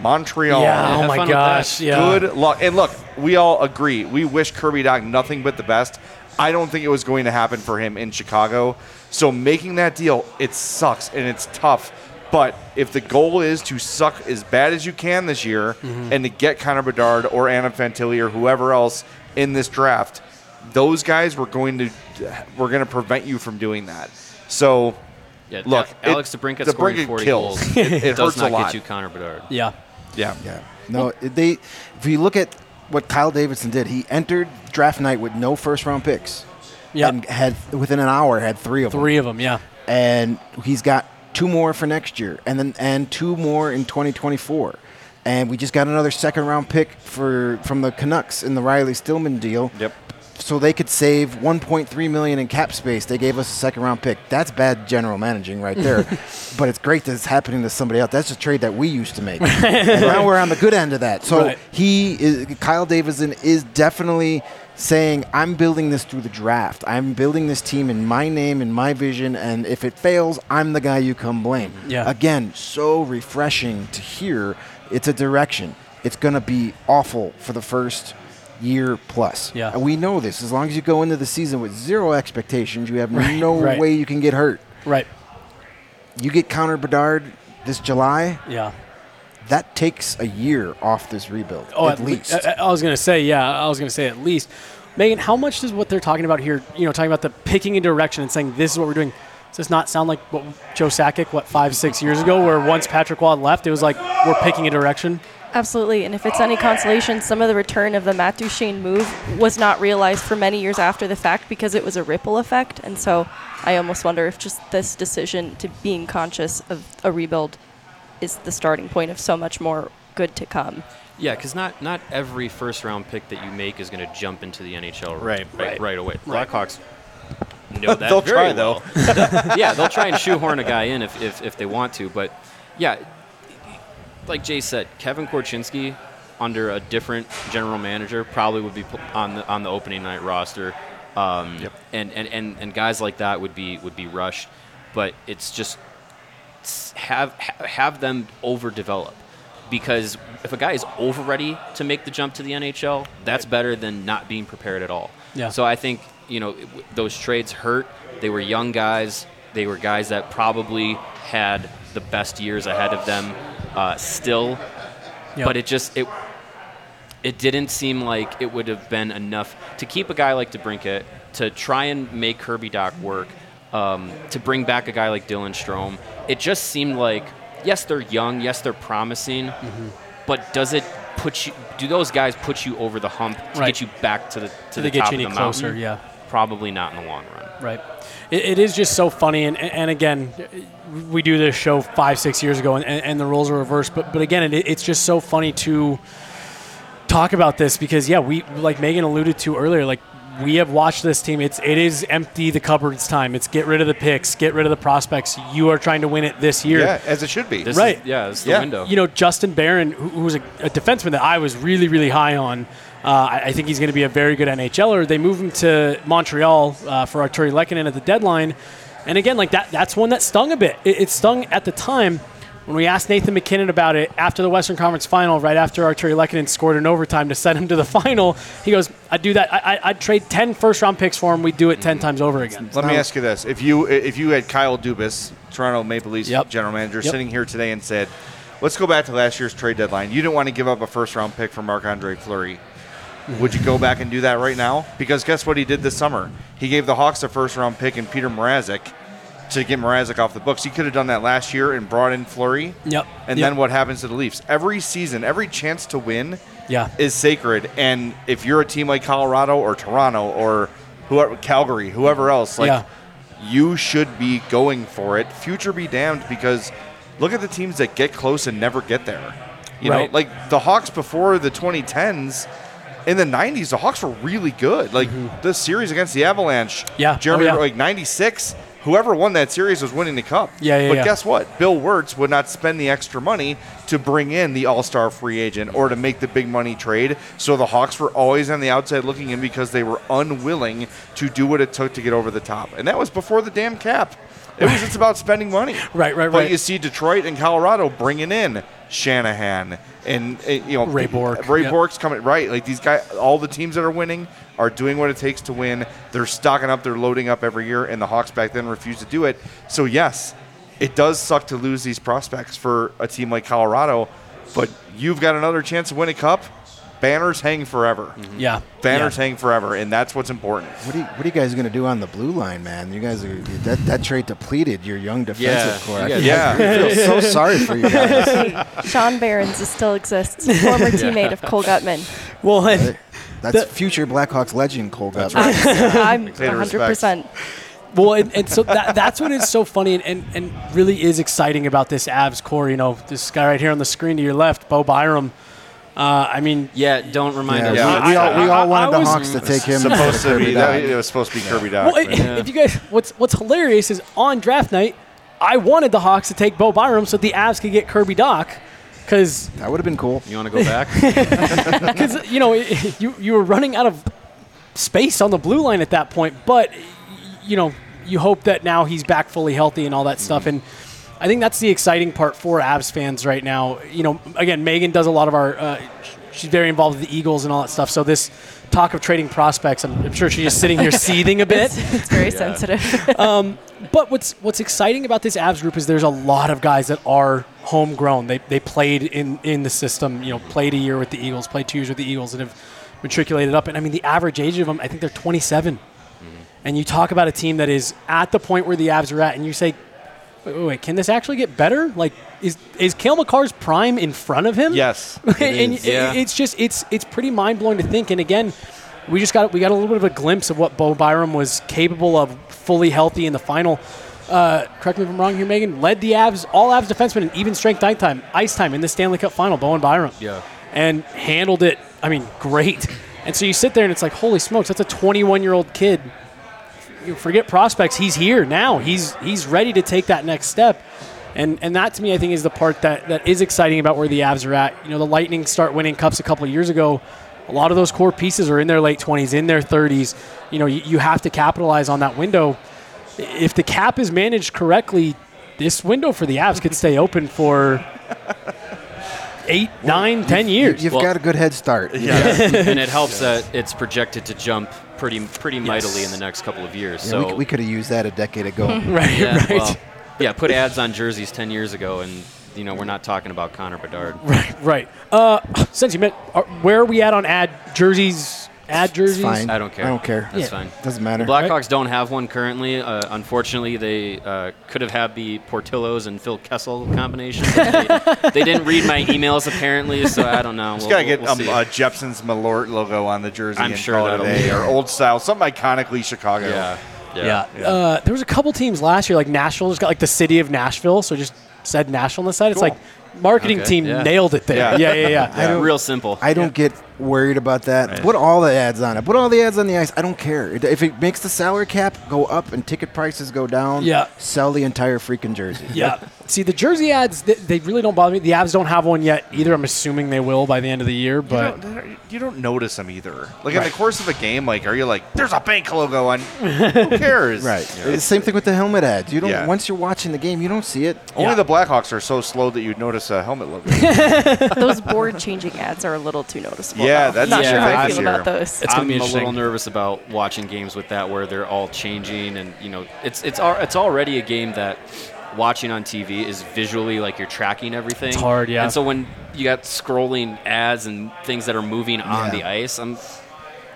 Montreal. Yeah. Oh my gosh. Yeah. Good luck. And look, we all agree. We wish Kirby Dach nothing but the best. I don't think it was going to happen for him in Chicago. So making that deal, it sucks and it's tough. But if the goal is to suck as bad as you can this year mm-hmm. and to get Connor Bedard or Adam Fantilli or whoever else in this draft, those guys were going to were going to prevent you from doing that. So Yeah, look, Al- Alex it- DeBrincat scoring DeBrincat 40 kills. goals It, it does hurts not a lot. get you Connor Bedard. Yeah. yeah. Yeah. No, they. If you look at what Kyle Davidson did, he entered draft night with no first round picks. Yep. And had within an hour had three of them. Three of them. Yeah. and he's got two more for next year, and then and two more in 2024. And we just got another second round pick for from the Canucks in the Riley Stillman deal. Yep. So they could save 1.3 million in cap space. They gave us a second round pick. That's bad general managing right there. <laughs> but it's great that it's happening to somebody else. That's a trade that we used to make. <laughs> and now we're on the good end of that. So Right. he is Kyle Davidson is definitely saying I'm building this through the draft. I'm building this team in my name and my vision and if it fails, I'm the guy you come blame. Yeah. Again, so refreshing to hear it's a direction. It's going to be awful for the first year plus. Yeah. And we know this. As long as you go into the season with zero expectations, you have Right, no right. way you can get hurt. Right. You get Connor Bedard this July, Yeah. That takes a year off this rebuild Oh, at, le- least. I, I was gonna say, yeah, I was gonna say at least. Megan, how much does what they're talking about here, you know, talking about the picking a direction and saying this is what we're doing, does this not sound like what Joe Sakic, what five, six years ago, where once Patrick Roy left, it was like we're picking a direction. Absolutely, and if it's any consolation, some of the return of the Matt Duchene move was not realized for many years after the fact because it was a ripple effect, and so I almost wonder if just this decision to being conscious of a rebuild is the starting point of so much more good to come. Yeah, because not not every first round pick that you make is going to jump into the NHL Right, right, right, away. Right. Blackhawks know <laughs> that They'll very try, well. <laughs> yeah, they'll try and shoehorn a guy in if, if, if they want to. But yeah, like Jay said, Kevin Korchinski under a different general manager probably would be on the on the opening night roster. Um, and, and, and, and guys like that would be would be rushed, but it's just s- have have them overdevelop because if a guy is over ready to make the jump to the NHL, that's better than not being prepared at all. Yeah. So I think you know those trades hurt. They were young guys. They were guys that probably had the best years ahead of them uh, still, Yep. but it just it it didn't seem like it would have been enough to keep a guy like DeBrincat to try and make Kirby Dach work, um, to bring back a guy like Dylan Strome. It just seemed like yes, they're young, yes, they're promising, Mm-hmm. but does it put you? Do those guys put you over the hump to Right. get you back to the to Do the get top you of any the closer? mountain? Yeah. Probably not in the long run. Right. It, it is just so funny, and, and again, we do this show five, six years ago, and, and the roles are reversed. But but again, it, it's just so funny to talk about this because yeah, we like Megan alluded to earlier, like we have watched this team. It's it is empty the cupboards time. It's get rid of the picks, get rid of the prospects. You are trying to win it this year. Yeah, as it should be. This Right. Is, yeah, this is the Yeah. window. You know, Justin Barron, who, who was a, a defenseman that I was really, really high on. Uh, I, I think he's going to be a very good NHLer. They move him to Montreal uh, for Artturi Lehkonen at the deadline, and again, like that, that's one that stung a bit. It, it stung at the time when we asked Nathan MacKinnon about it after the Western Conference Final, right after Artturi Lehkonen scored in overtime to send him to the <laughs> final. He goes, "I'd do that. I, I, I'd trade 10 first-round picks for him. We'd do it 10 times over again." Let me ask you this: If you if you had Kyle Dubas, Toronto Maple Leafs Yep. general manager, Yep. sitting here today and said, "Let's go back to last year's trade deadline. You didn't want to give up a first round pick for Marc Andre Fleury. Would you go back and do that right now? Because guess what he did this summer? He gave the Hawks a first round pick and Peter Mrazek to get Mrazek off the books. He could have done that last year and brought in Fleury. Yep. And Yep. then what happens to the Leafs? Every season, every chance to win Yeah. is sacred. And if you're a team like Colorado or Toronto or whoever, Calgary, whoever else, like Yeah. you should be going for it. Future be damned because look at the teams that get close and never get there. You know, Right. like the Hawks before the 2010s, in the 90s, the Hawks were really good. Like the series against the Avalanche, Mm-hmm. Yeah. Jeremy, Oh, yeah. like 96, whoever won that series was winning the cup. Yeah, yeah, But yeah. guess what? Bill Wirtz would not spend the extra money to bring in the all star free agent or to make the big money trade. So the Hawks were always on the outside looking in because they were unwilling to do what it took to get over the top. And that was before the damn cap. It was just about spending money. Right, <laughs> right, right. But you see Detroit and Colorado bringing in Shanahan and uh, you know Ray Bourque, Ray yep. Bourque's coming right. Like these guys, all the teams that are winning are doing what it takes to win. They're stocking up, they're loading up every year, and the Hawks back then refused to do it. So yes, it does suck to lose these prospects for a team like Colorado, but you've got another chance to win a cup. Banners hang forever. Mm-hmm. Yeah. Banners Yeah. hang forever, and that's what's important. What are you, what are you guys going to do on the blue line, man? You guys are that that trade depleted your young defensive Yeah, core. you I feel <laughs> so sorry for you guys. <laughs> Sean Behrens still exists, former teammate of Cole Guttman. Well, and, That's The- future Blackhawks legend Cole Guttman. Right. I'm 100%. well, and, and so that, that's what is so funny and, and, and really is exciting about this Avs core. You know, this guy right here on the screen to your left, Bo Byram. Uh, I mean, Yeah, don't remind Yeah, us. Yeah. we, we all we I- all I wanted the Hawks to take him. supposed to Kirby be Dach. that, it was supposed to be Kirby Dach. well, if you guys, what's what's hilarious is on draft night, I wanted the Hawks to take Bo Byram so the Avs could get Kirby Dach, because That would have been cool. You want to go back? <laughs> because you know you you were running out of space on the blue line at that point. But you know you hope that now he's back fully healthy and all that stuff. And I think that's the exciting part for Avs fans right now. You know, again, Megan does a lot of our. Uh, she's very involved with the Eagles and all that stuff. So this talk of trading prospects, I'm, I'm sure she's just sitting here <laughs> seething a bit. It's, it's very sensitive. <laughs> But what's what's exciting about this Avs group is there's a lot of guys that are homegrown. They they played in in the system. You know, played a year with the Eagles, played two years with the Eagles, and have matriculated up. And I mean, the average age of them, I think they're 27. And you talk about a team that is at the point where the Avs are at, and you say, wait, wait, wait can this actually get better? Like, is is Cale Makar's prime in front of him? yes, <laughs> and is, yeah. it- it's just it's it's pretty mind blowing to think. And again, we just got we got a little bit of a glimpse of what Bo Byram was capable of, fully healthy in the final. Uh, correct me if I'm wrong here, Megan. Led the Avs, all Avs defensemen in even strength ice time, ice time in the Stanley Cup final. Bowen Byram, Yeah. and handled it. I mean, great. And so you sit there and it's like, holy smokes, that's a 21 year old kid. You forget prospects. He's here now. He's he's ready to take that next step. And and that to me, I think, is the part that, that is exciting about where the Avs are at. You know, the Lightning start winning cups a couple of years ago. A lot of those core pieces are in their late 20s, in their 30s. You know, you, you have to capitalize on that window. If the cap is managed correctly, this window for the Avs could stay open for eight, nine, ten years. You've Well- got a good head start. and it helps that it's projected to jump pretty pretty mightily in the next couple of years. Yeah, so we, we could have used that a decade ago. right, <laughs> yeah, right. well, yeah, put ads on jerseys 10 years ago, and you know we're not talking about Connor Bedard. Right, right. Uh, since you met, are, where are we at on ad jerseys? Ad jerseys? fine. I don't care. I don't care. That's Yeah. fine. Doesn't matter. Blackhawks don't have one currently. Uh, unfortunately, they uh, could have had the Portillos and Phil Kessel combination. but they, <laughs> they didn't read my emails apparently, so I don't know. Just We'll- gotta get we'll um, uh, Jeppson's Malort logo on the jersey. I'm and sure call it that'll day, be- or old style, something iconically Chicago. yeah. Yeah. Uh, there was a couple teams last year, like Nashville, just got like the city of Nashville, so just said Nashville on the side. It's Cool. like marketing Okay, team yeah. nailed it there. Yeah. Yeah, yeah, yeah. I Real simple. I don't get worried about that. Put all the ads on it. Put all the ads on the ice. I don't care. If it makes the salary cap go up and ticket prices go down, Yeah. sell the entire freaking jersey. Yeah. <laughs> See, the jersey ads, they, they really don't bother me. The Avs don't have one yet either. I'm assuming they will by the end of the year, You but don't, you don't notice them either. Like in the course of a game, like are you like, there's a bank logo on? Who <laughs> cares? Right. It's the same thing with the helmet ads. You don't. Yeah. Once you're watching the game, you don't see it. Only Yeah. the Blackhawks are so slow that you'd notice a helmet logo. <laughs> Those board changing ads are a little too noticeable. Yeah, though. that's not the sure how I feel about those. It's gonna I'm be a little nervous about watching games with that where they're all changing, and you know, it's it's it's already a game that watching on TV is visually like you're tracking everything. It's hard, yeah. And so when you got scrolling ads and things that are moving on Yeah. the ice, I'm.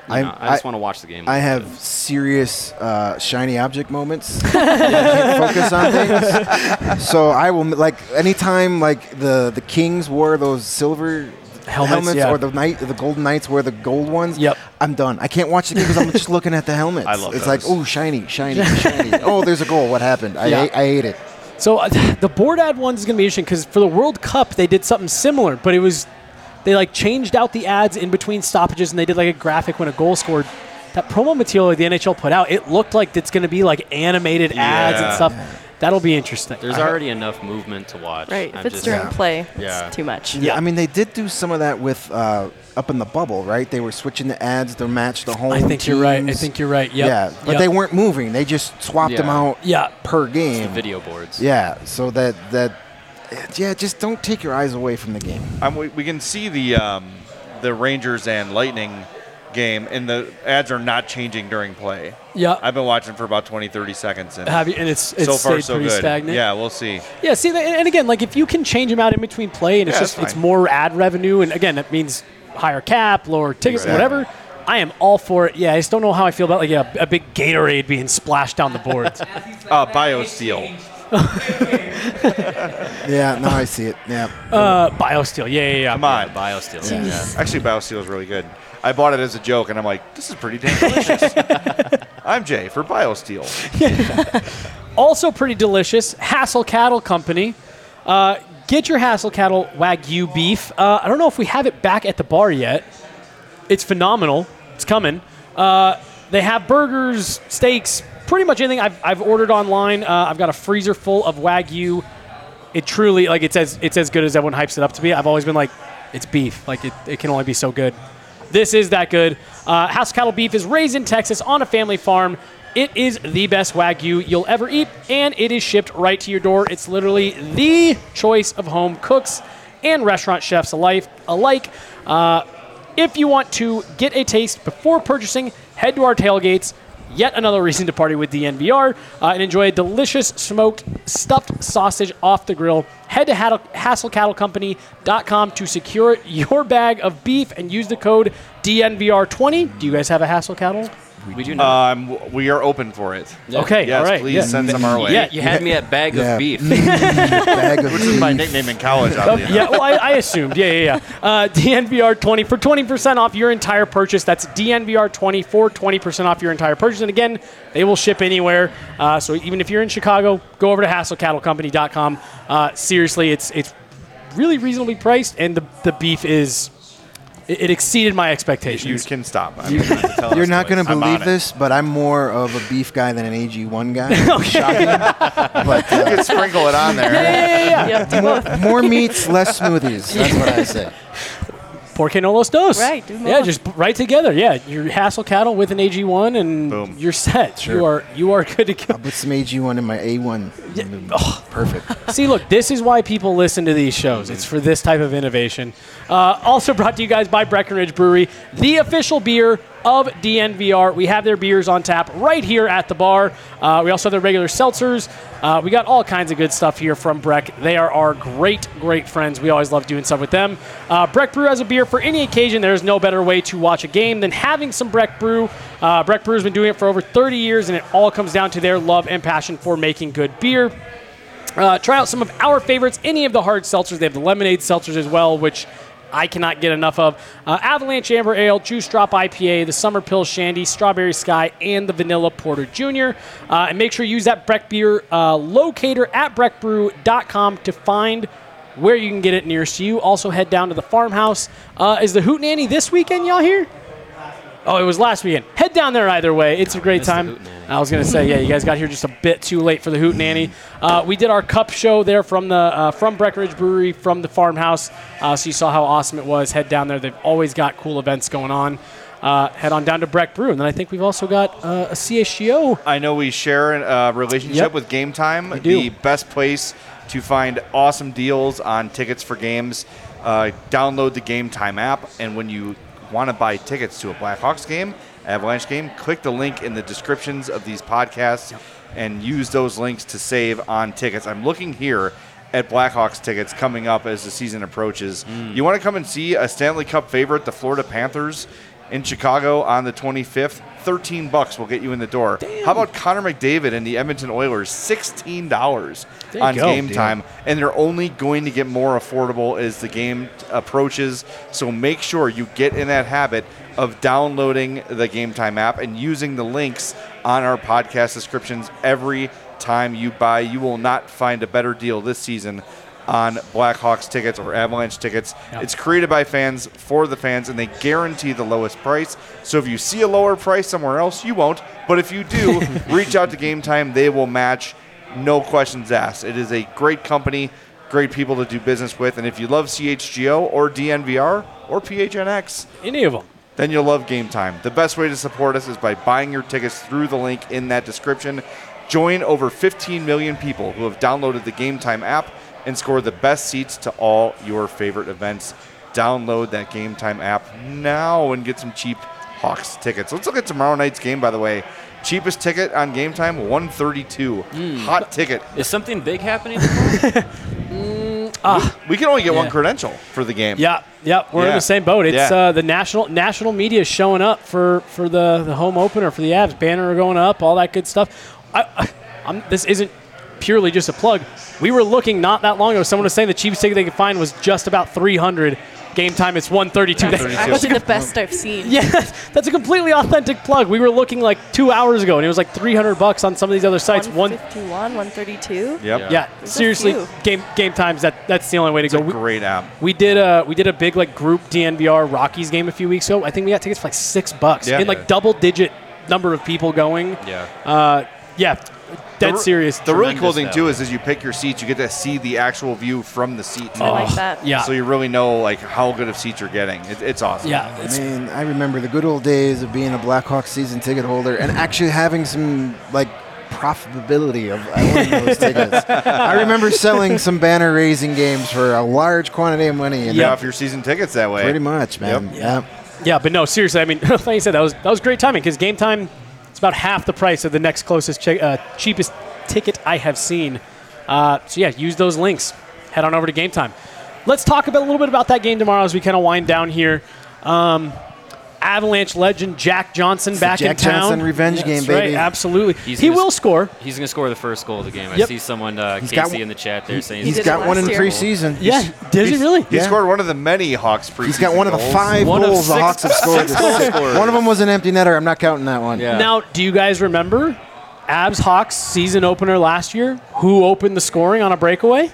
You I'm- know, I just want to watch the game. I have serious uh, shiny object moments. <laughs> I can't focus on things. So I will like anytime like the the Kings wore those silver Helmets, yeah. or the night the Golden Knights wear the gold ones. Yep. I'm done. I can't watch the game because I'm just <laughs> looking at the helmets. I love It's those. like oh shiny, shiny, shiny. <laughs> Oh, there's a goal. What happened? I Yeah. hate, I hate it. So uh, <laughs> the board ad one is going to be interesting because for the World Cup they did something similar, but it was they like changed out the ads in between stoppages and they did like a graphic when a goal scored. That promo material the NHL put out, it looked like it's going to be like animated ads and Yeah. stuff. That'll be interesting. There's already enough movement to watch. Right. If I'm it's just- during Yeah. play, Yeah. it's too much. Yeah, I mean they did do some of that with uh, up in the bubble, right? They were switching the ads to match the home. I think you're right. I think you're right. Yep. Yeah, but Yep. they weren't moving. They just swapped them out Yeah. per the game. video boards. Yeah, so that that yeah, just don't take your eyes away from the game. Um, we, we can see the um, the Rangers and Lightning game, and the ads are not changing during play. Yeah. I've been watching for about 20, 30 seconds, and Have you, and it's it's so far stayed so pretty good. stagnant. Yeah, we'll see. Yeah, see, and and again, like if you can change them out in between play, and it's Yeah, just it's more ad revenue, and again, that means higher cap, lower tickets, Exactly. whatever. I am all for it. Yeah, I just don't know how I feel about like a, a big Gatorade being splashed down the boards. <laughs> Uh, BioSteel. <laughs> Yeah, no, I see it. Yeah, uh, BioSteel, yeah, yeah, yeah. Come on. BioSteel. Yeah. Yeah. Actually, BioSteel is really good. I bought it as a joke, and I'm like, this is pretty damn delicious. <laughs> I'm Jay for BioSteel. <laughs> Also pretty delicious. Hassel Cattle Company. Uh, get your Hassel Cattle Wagyu beef. Uh, I don't know if we have it back at the bar yet. It's phenomenal. It's coming. Uh, they have burgers, steaks, pretty much anything I've, I've ordered online. Uh, I've got a freezer full of Wagyu. It truly, like, it's as, it's as good as everyone hypes it up to be. I've always been like, it's beef. Like, it, it can only be so good. This is that good. Uh, House Cattle Beef is raised in Texas on a family farm. It is the best Wagyu you'll ever eat, and it is shipped right to your door. It's literally the choice of home cooks and restaurant chefs alike. alike. Uh, if you want to get a taste before purchasing, head to our tailgates. Yet another reason to party with DNVR uh, and enjoy a delicious smoked stuffed sausage off the grill. Head to HassleCattleCompany.com to secure your bag of beef and use the code DNVR20. Do you guys have a Hassle Cattle? We do not. Um, we are open for it. Okay, Yes, all right. please yeah. send some our way. Yeah, you had me at bag Yeah. of beef. <laughs> bag of Which is my nickname in college, oddly enough. yeah, well, I, I assumed. Yeah, yeah, yeah. Uh, <laughs> DNVR 20 for 20% off your entire purchase. That's DNVR 20 for 20% off your entire purchase. And again, they will ship anywhere. Uh, so even if you're in Chicago, go over to hasslecattlecompany.com. Uh, seriously, it's it's really reasonably priced, and the, the beef is. It, it exceeded my expectations. You expectations. can stop. I'm gonna tell You're us not going to believe this, but I'm more of a beef guy than an AG1 guy. <laughs> Shocking. But uh, <laughs> You can sprinkle it on there. Yep, do both. <laughs> more meats, less smoothies. That's what I say. Por que no los dos? Right, do Yeah, more. just p- right together. Yeah, your hassle cattle with an AG1, and Boom. you're set. You are you are good to go. I'll put some AG1 in my A1. Perfect. See, look, this is why people listen to these shows. It's for this type of innovation. Uh, also brought to you guys by Breckenridge Brewery, the official beer of DNVR. We have their beers on tap right here at the bar. Uh, we also have their regular seltzers. Uh, we got all kinds of good stuff here from Breck. They are our great, great friends. We always love doing stuff with them. Uh, Breck Brew has a beer for any occasion. There's no better way to watch a game than having some Breck Brew. Uh, Breck Brew has been doing it for over 30 years, and it all comes down to their love and passion for making good beer. Uh, try out some of our favorites, any of the hard seltzers. They have the lemonade seltzers as well, which I cannot get enough of. Uh, Avalanche Amber Ale, Juice Drop IPA, the Summer Pill Shandy, Strawberry Sky, and the Vanilla Porter Jr. Uh, and make sure you use that Breck Beer uh, locator at breckbrew.com to find where you can get it nearest to you. Also, head down to the farmhouse. Uh, is the Hoot Nanny this weekend, y'all here? Oh, it was last weekend. Head down there either way. It's a great time. I was going to say, yeah, you guys got here just a bit too late for the Hoot Nanny. Uh, we did our cup show there from the uh, from Breckenridge Brewery from the farmhouse, uh, so you saw how awesome it was. Head down there; they've always got cool events going on. Uh, head on down to Breck Brew, and then I think we've also got uh, a CHGO. I know we share a uh, relationship Yep. with Game Time, We do. the best place to find awesome deals on tickets for games. Uh, download the Game Time app, and when you want to buy tickets to a Blackhawks game, Avalanche game, click the link in the descriptions of these podcasts and use those links to save on tickets. I'm looking here at Blackhawks tickets coming up as the season approaches. Mm. You want to come and see a Stanley Cup favorite, the Florida Panthers, in Chicago on the 25th? 13 bucks will get you in the door. How about Connor McDavid and the Edmonton Oilers? $16 There on go. game Damn. time. And they're only going to get more affordable as the game approaches. So make sure you get in that habit of downloading the Game Time app and using the links on our podcast descriptions every time you buy. You will not find a better deal this season on Blackhawks tickets or Avalanche tickets. It's created by fans for the fans, and they guarantee the lowest price. So if you see a lower price somewhere else, you won't. But if you do, <laughs> reach out to Game Time. They will match, no questions asked. It is a great company, great people to do business with. And if you love CHGO or DNVR or PHNX, Any of them. then you'll love Game Time. The best way to support us is by buying your tickets through the link in that description. Join over 15 million people who have downloaded the Game Time app and score the best seats to all your favorite events. Download that Game Time app now and get some cheap Hawks tickets. Let's look at tomorrow night's game, by the way. Cheapest ticket on Game Time, 132. Hmm. Hot ticket. Is something big happening? <laughs> Mm, ah. We can only get one credential for the game. Yeah, yeah, we're in the same boat. It's Yeah. uh, the national national media is showing up for for the, the home opener for the Avs. Banner are going up, all that good stuff. I, I, I'm, this isn't purely just a plug. We were looking not that long ago. Someone was saying the cheapest ticket they could find was just about 300. Game time, it's 132. That's That's actually a the best I've seen. yeah, <laughs> that's a completely authentic plug. We were looking like two hours ago, and it was like 300 bucks on some of these other sites. One, 151, 132. Yep. yeah, There's a seriously, game game times. That that's the only way to It's a go. We- great app. we did a we did a big like group DNVR Rockies game a few weeks ago. I think we got tickets for like six bucks Yeah. and like double digit number of people going. yeah. Uh, yeah, dead re- serious. The really cool Tremendous thing too value. is as you pick your seats, you get to see the actual view from the seat. I like that. Yeah, So you really know like how good of seats you're getting. It, it's awesome. yeah. It's, Man, I remember the good old days of being a Blackhawks season ticket holder and actually having some like profitability of owning those tickets. I remember selling some banner raising games for a large quantity of money. And You Yeah. off your season tickets that way. Pretty much, man. Yep. Yeah. yeah, but no, seriously. I mean, <laughs> like you said, that was that was great timing because game time. It's about half the price of the next closest uh, cheapest ticket I have seen. Uh, so yeah, use those links. Head on over to game time. Let's talk about a little bit about that game tomorrow as we kind of wind down here. Um, Avalanche legend Jack Johnson the back Jack in town. Jack Johnson revenge That's game, right, baby. absolutely. He's he will s- score. He's going to score the first goal of the game. I Yep. see someone, uh, He's Casey, got- in the chat there saying He's did got one in last preseason. Yeah, did he really? He Yeah. scored one of the many Hawks preseason He's got one of the five One goals the Hawks have scored. six goal this- scorers. One of them was an empty netter. I'm not counting that one. Yeah. Now, do you guys remember Avs Hawks season opener last year? Who opened the scoring on a breakaway?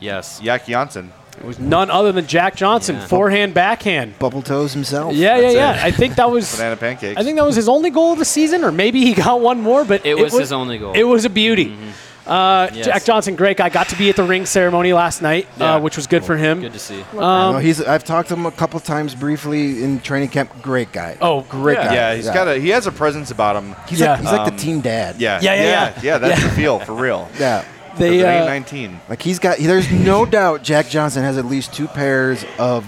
Yes. Yak Janssen. It was none other than Jack Johnson, Yeah. forehand, backhand. Bubble toes himself. Yeah, yeah, That's yeah. it. I think that was. <laughs> Banana pancakes. I think that was his only goal of the season, or maybe he got one more. But It was his only goal. It was a beauty. Uh, Yes. Jack Johnson, great guy. Got to be at the ring ceremony last night, Yeah. uh, which was good for him. Good to see. No, he's. I've talked to him a couple times briefly in training camp. Great guy. Oh, great Yeah. guy. yeah, he's got a he has a presence about him. He's Yeah. like he's like Um, the team dad. Yeah, Yeah, yeah, yeah, yeah. That's Yeah. the feel for real. Yeah. They, uh, 19. Like he's got. There's no doubt Jack Johnson has at least two pairs of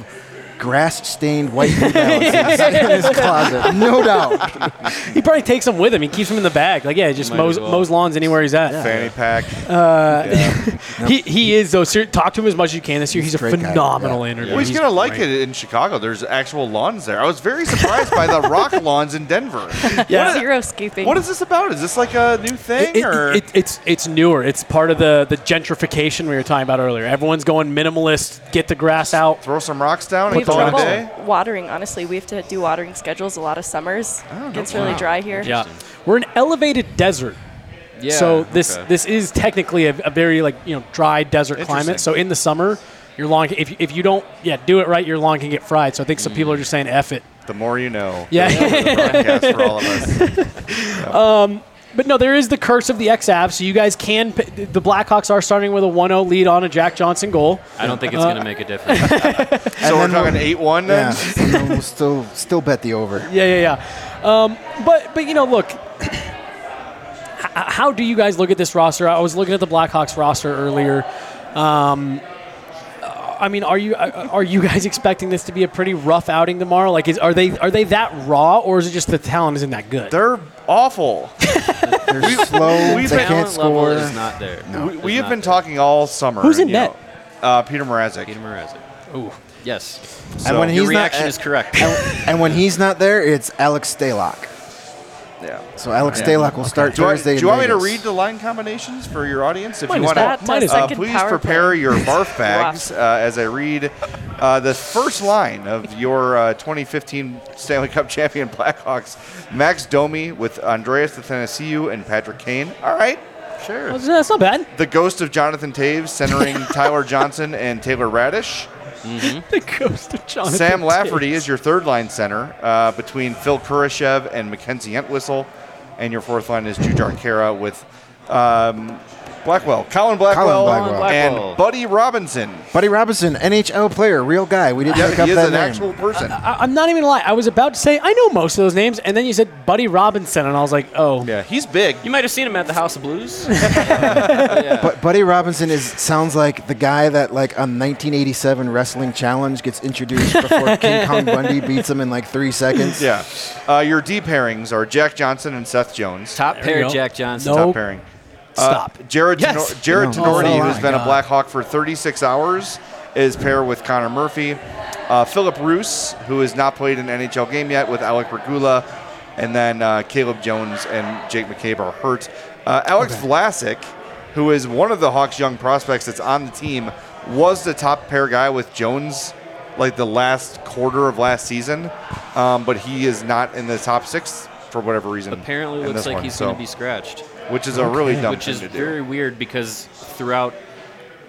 grass-stained white New Balances in his closet. No doubt. <laughs> he probably takes them with him. He keeps them in the bag. Like, yeah, just Might mows, as well. mows lawns anywhere he's at. Fanny pack. Uh, <laughs> he, he is though. Ser- talk to him as much as you can this year. He's, He's a a great guy. phenomenal Yeah. interview. Well, he's, gonna like it in Chicago. There's actual lawns there. I was very surprised by the rock <laughs> lawns in Denver. Yeah. Zero scaping. What is this about? Is this like a new thing It- or? it- it's it's newer. It's part of the the gentrification we were talking about earlier. Everyone's going minimalist. Get the grass out. Throw some rocks down we and have call it a trouble day. watering, honestly. We have to do watering schedules a lot of summers. Oh, it gets really dry here. Yeah, we're an elevated desert. Yeah. so this okay. this is technically a, a very like you know dry desert climate. So in the summer, your lawn if if you don't yeah do it right, your lawn can get fried. So I think some people are mm. just saying f it. The more you know. Yeah. The broadcast for all of us. <laughs> Um, But no, there is the curse of the X-Avs. So you guys can. p- The Blackhawks are starting with a 1-0 lead on a Jack Johnson goal. I don't think it's going to make a difference. <laughs> So we're then we'll- talking eight one then. Yeah. and we'll still still bet the over. Yeah, yeah, yeah. Um, but but you know, look, how do you guys look at this roster? I was looking at the Blackhawks roster earlier. Um, uh, I mean, are you uh, are you guys <laughs> expecting this to be a pretty rough outing tomorrow? Like, is, are they are they that raw, or is it just the talent isn't that good? They're awful. <laughs> They're slow. we've they been- can't Talent level score. is not there. No. we we have been there. talking all summer. Who's in net? know, uh, Peter Mrazek. Peter Mrazek. Ooh. Yes. and So when Your he's reaction not, is correct. And, and when he's not there, it's Alex Stalock. Yeah. So Alex Yeah. Stalock will start Do, I, Thursday. do in you want me to read the line combinations for your audience? If Might you want to, That Might uh, as well. Second please prepare your <laughs> barf bags uh, as I read uh, the first line of your uh, 2015 Stanley Cup champion Blackhawks. Max Domi with Andreas Athanasiou and Patrick Kane. All right. Sure. That's, that's not bad. The ghost of Jonathan Toews centering <laughs> Tyler Johnson and Taylor Raddysh. The ghost of Jonathan. Sam Lafferty Toews. is your third line center uh, between Phil Kurashev and Mackenzie Entwistle. And your fourth line is Jujhar Khaira with um, Blackwell, Colin Blackwell, Blackwell. Blackwell. and Buddy Robinson. Buddy Robinson, NHL player, real guy. We didn't Yeah, look up he is that an name. actual person. I, I'm not even gonna lie. I was about to say I know most of those names, and then you said Buddy Robinson, and I was like, oh, yeah, he's big. You might have seen him at the House of Blues. <laughs> But Buddy Robinson is sounds like the guy that like a 1987 Wrestling Challenge gets introduced before <laughs> King Kong Bundy beats him in like three seconds. Yeah. Uh, your deep pairings are Jack Johnson and Seth Jones. Top There pair. Jack Johnson. No. Top pairing. Stop. Jared Yes. Tenor- Jared No. Tinordi, Oh, who's my been a God. Blackhawk for 36 hours, is paired with Connor Murphy. Uh, Filip Roos, who has not played an NHL game yet, with Alec Regula. And then uh, Caleb Jones and Jake McCabe are hurt. Uh, Alex Vlasic, who is one of the Hawks' young prospects that's on the team, was the top pair guy with Jones like the last quarter of last season, um, but he is not in the top six for whatever reason. Apparently, looks like one, he's so- going to be scratched. Which is a really dumb which thing is to do. very weird because throughout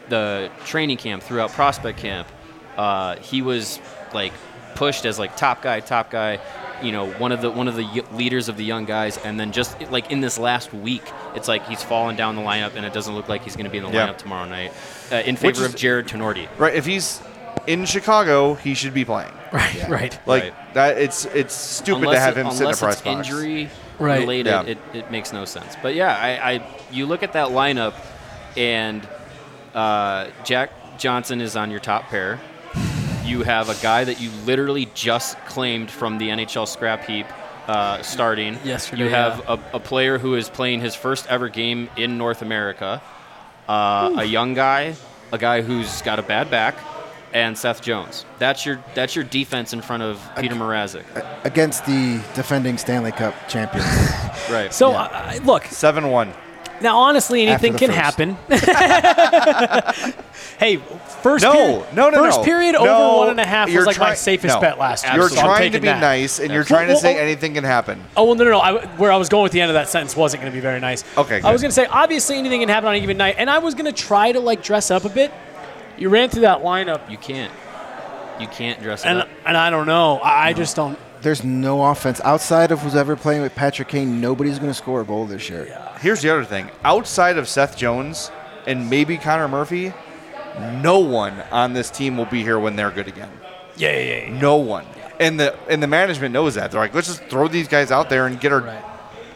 the training camp, throughout prospect camp, uh, he was like pushed as like top guy, top guy. You know, one of the one of the y- leaders of the young guys, and then just like in this last week, it's like he's fallen down the lineup, and it doesn't look like he's going to be in the Yeah. lineup tomorrow night uh, in favor is- of Jarred Tinordi. Right. If he's in Chicago, he should be playing. Right, <laughs> right. Like Right. that, it's it's stupid unless to have it- him sit in a unless press it's box. injury Right. related, Yeah. it, it makes no sense. But yeah, I, I you look at that lineup, and uh, Jack Johnson is on your top pair. You have a guy that you literally just claimed from the NHL scrap heap. Uh, starting Yesterday, you have a, a player who is playing his first ever game in North America, uh, a young guy, a guy who's got a bad back, and Seth Jones. That's your that's your defense in front of Peter Mrazek. Against the defending Stanley Cup champions. <laughs> Right. So Yeah. I I- look, Seven one. now honestly, anything can first. happen. <laughs> hey, first No, period, no, no, first no. period No, over one and a half you're was like my safest no. bet last year. You're so I'm trying to be that. nice, and you're Well, trying to say well- anything can happen. Oh well, no, no, no. I, where I was going with the end of that sentence wasn't going to be very nice. Okay, I was going to say obviously anything can happen on a given night, and I was going to try to like dress up a bit. You ran through that lineup, You can't. You can't dress it and up. and I don't know. I, I just don't. There's no offense outside of who's ever playing with Patrick Kane. Nobody's going to score a goal this year. Here's the other thing. Outside of Seth Jones and maybe Connor Murphy, no one on this team will be here when they're good again. Yeah, yeah, yeah. yeah. No one. And the and the management knows that. They're like, let's just throw these guys out there and get our Right.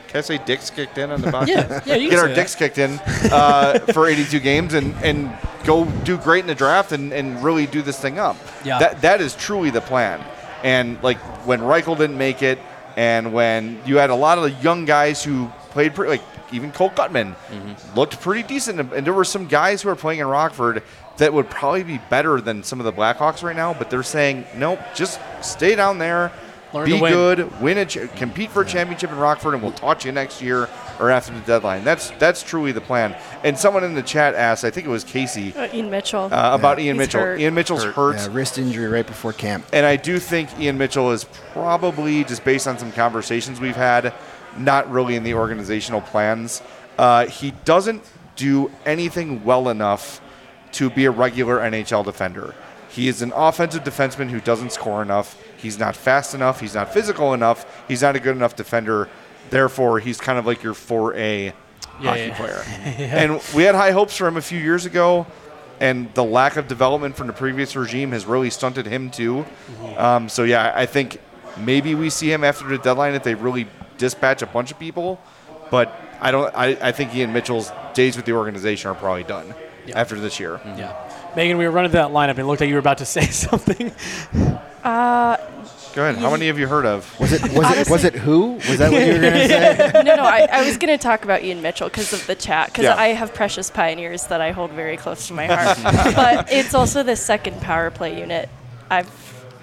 can I say dicks kicked in on the <laughs> box? Yeah, yeah, you get can our say dicks kicked in uh, for 82 games and, and go do great in the draft and, and really do this thing up. Yeah. That that is truly the plan. And like when Reichel didn't make it, and when you had a lot of the young guys who played pretty, like even Cole Guttman mm-hmm. looked pretty decent, and there were some guys who are playing in Rockford that would probably be better than some of the Blackhawks right now. But they're saying, nope, just stay down there. Learn be good, win a ch- compete for a championship in Rockford, and we'll talk to you next year or after the deadline. That's that's truly the plan. And someone in the chat asked, I think it was Casey, Uh, Ian Mitchell. uh, about Ian He's Mitchell. hurt. Ian Mitchell's hurt, Yeah, wrist injury right before camp. and I do think Ian Mitchell is probably just based on some conversations we've had, not really in the organizational plans. Uh, he doesn't do anything well enough to be a regular NHL defender. He is an offensive defenseman who doesn't score enough. He's not fast enough. He's not physical enough. He's not a good enough defender. Therefore, he's kind of like your 4A hockey yeah. player. <laughs> And we had high hopes for him a few years ago, and the lack of development from the previous regime has really stunted him too. Um, so yeah, I think maybe we see him after the deadline if they really dispatch a bunch of people. But I don't. I, I think Ian Mitchell's days with the organization are probably done after this year. Yeah. Megan, we were running that lineup and it looked like you were about to <laughs> say something. Go ahead. How many have you heard of? Was it was it was it who? Was that what you were going <laughs> to say? no, no, I, I was going to talk about Ian Mitchell because of the chat, because Yeah. I have precious pioneers that I hold very close to my <laughs> heart. but it's also the second power play unit. I've,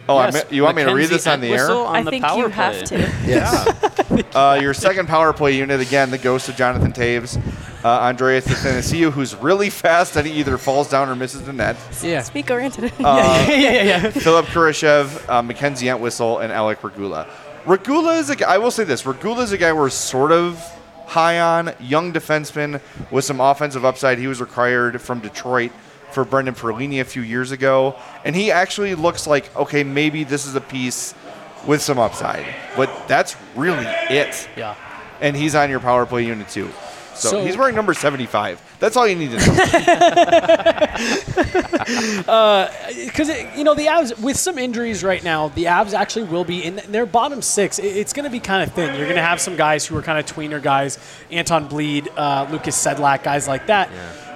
Oh, Yes, I, you want me to read Mackenzie this on the air? Entwistle on I the think power you have play. to. Yes. <laughs> Uh, your second power play unit again, the ghost of Jonathan Toews, uh, Andreas Athanasiou, who's really fast and he either falls down or misses the net. yeah. Speak oriented. <laughs> yeah, yeah, yeah, yeah. Philip Kurashev, uh, Mackenzie Entwistle, and Alec Regula. Regula is a guy, I will say this, Regula is a guy we're sort of high on, young defenseman with some offensive upside. He was acquired from Detroit for Brendan Perlini a few years ago, and he actually looks like okay, maybe this is a piece with some upside, but that's really it. Yeah. And he's on your power play unit too. So, So- he's wearing number 75. That's all you need to know. <laughs> because you know the Avs with some injuries right now, the Avs actually will be in their bottom six. It's going to be kind of thin. You're going to have some guys who are kind of tweener guys, Anton Blidh, uh, Lukas Sedlak, guys like that.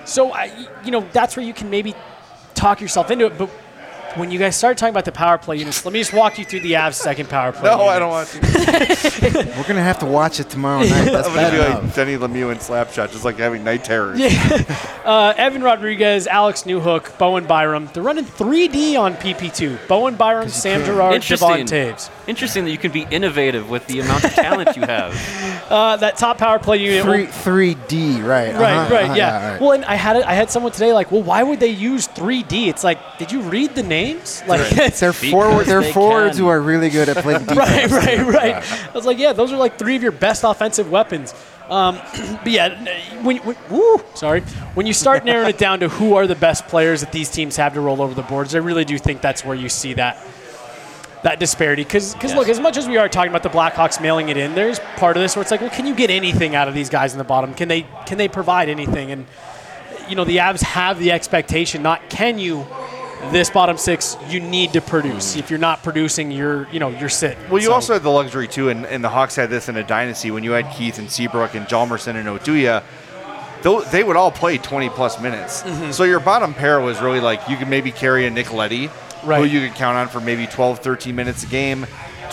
So I, you know that's where you can maybe talk yourself into it. But when you guys start talking about the power play units, let me just walk you through the Avs' second power play. no, unit. I don't want to. <laughs> We're gonna have to watch it tomorrow night. That's I'm going bad to be enough. like Denis Lemieux in Slapshot, just like having night terrors. Uh, Evan Rodrigues, Alex Newhook, Bowen Byram. They're running 3D on PP2. Bowen Byram, Sam Girard, Devon Toews. Interesting that you can be innovative with the amount of talent you have. <laughs> Uh, that top power play unit. Three three D, right? Right, uh-huh, right, uh-huh, yeah. all right. Well, and I had it, I had someone today like, well, why would they use 3D? It's like, did you read the names? Like, it's, they're forward. They're they forwards can. who are really good at playing <laughs> defense. right, right, right. I was like, yeah, those are like three of your best offensive weapons. Um, <clears throat> but yeah, when, when woo, sorry, when you start narrowing it down to who are the best players that these teams have to roll over the boards, I really do think that's where you see that that disparity. Because look, as much as we are talking about the Blackhawks mailing it in, there's part of this where it's like, well, can you get anything out of these guys in the bottom? Can they can they provide anything? And you know, the Avs have the expectation, not can you. This bottom six, you need to produce. If you're not producing, you're you know you're sitting. Well, you So- also had the luxury too, and, and the Hawks had this in a dynasty when you had Keith and Seabrook and Hjalmarsson and Oduya. They would all play 20 plus minutes. Mm-hmm. So your bottom pair was really like you could maybe carry a Nick Leddy, who you could count on for maybe 12, 13 minutes a game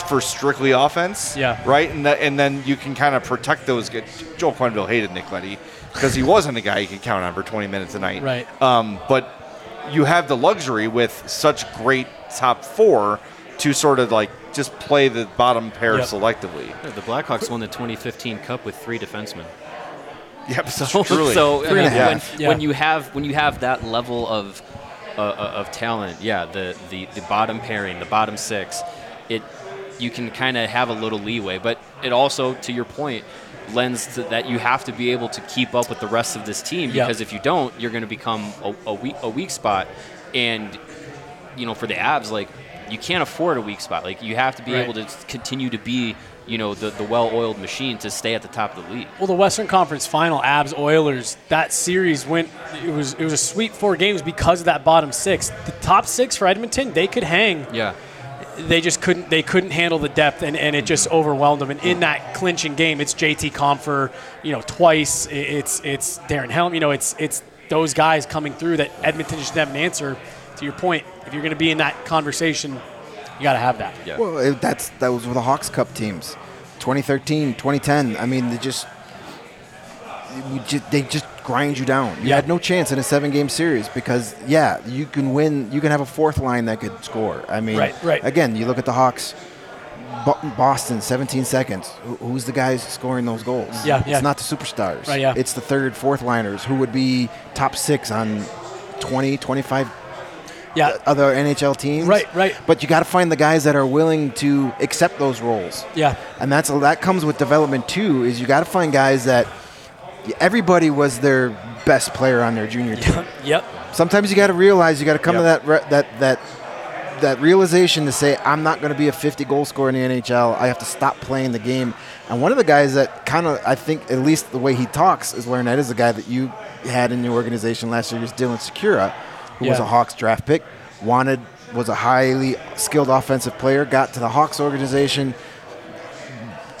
for strictly offense. Yeah. Right, and that, and then you can kind of protect those. Good. Joel Quenneville hated Nick Leddy because he wasn't a guy you could count on for 20 minutes a night. Right. Um, but you have the luxury with such great top four to sort of like just play the bottom pair Yep. selectively. Yeah, The Blackhawks won the 2015 Cup with three defensemen. Yep, so <laughs> truly. So I mean, when. Yeah. when you have when you have that level of uh, uh, of talent, yeah, the, the the bottom pairing, the bottom six, it you can kind of have a little leeway, but it also, to your point, lends to that you have to be able to keep up with the rest of this team because if you don't, you're going to become a, a weak a weak spot, and you know for the Avs like you can't afford a weak spot. Like you have to be Right. able to continue to be you know the, the well-oiled machine to stay at the top of the league. Well, the Western Conference Final, Avs Oilers, that series went. It was it was a sweep four games because of that bottom six. The top six for Edmonton, they could hang. Yeah. They just couldn't. They couldn't handle the depth, and, and it just overwhelmed them. And in that clinching game, it's JT Compher, you know, twice. It's it's Darren Helm. You know, it's it's those guys coming through that Edmonton just didn't have an answer. To your point, if you're going to be in that conversation, you got to have that. Yeah. Well, it, that's that was with the Hawks Cup teams, 2013, 2010. I mean, they just, we just they just grind you down. You Yeah. had no chance in a seven-game series because yeah, you can win. You can have a fourth line that could score. I mean, Right, right. Again, you look at the Hawks. Boston, 17 seconds. Who's the guys scoring those goals? Yeah, it's yeah. not the superstars. Right, yeah. It's the third, fourth liners who would be top six on 20, 25 Yeah, other NHL teams. Right, right. But you got to find the guys that are willing to accept those roles. yeah, And that's that comes with development too. Is you got to find guys that everybody was their best player on their junior team. yep. Sometimes you got to realize you got to come Yep. to that re- that that that realization to say I'm not going to be a 50 goal scorer in the NHL. I have to stop playing the game. And one of the guys that kind of I think at least the way he talks is Larnett is the guy that you had in your organization last year is Dylan Sikura, who was a Hawks draft pick, wanted was a highly skilled offensive player, got to the Hawks organization.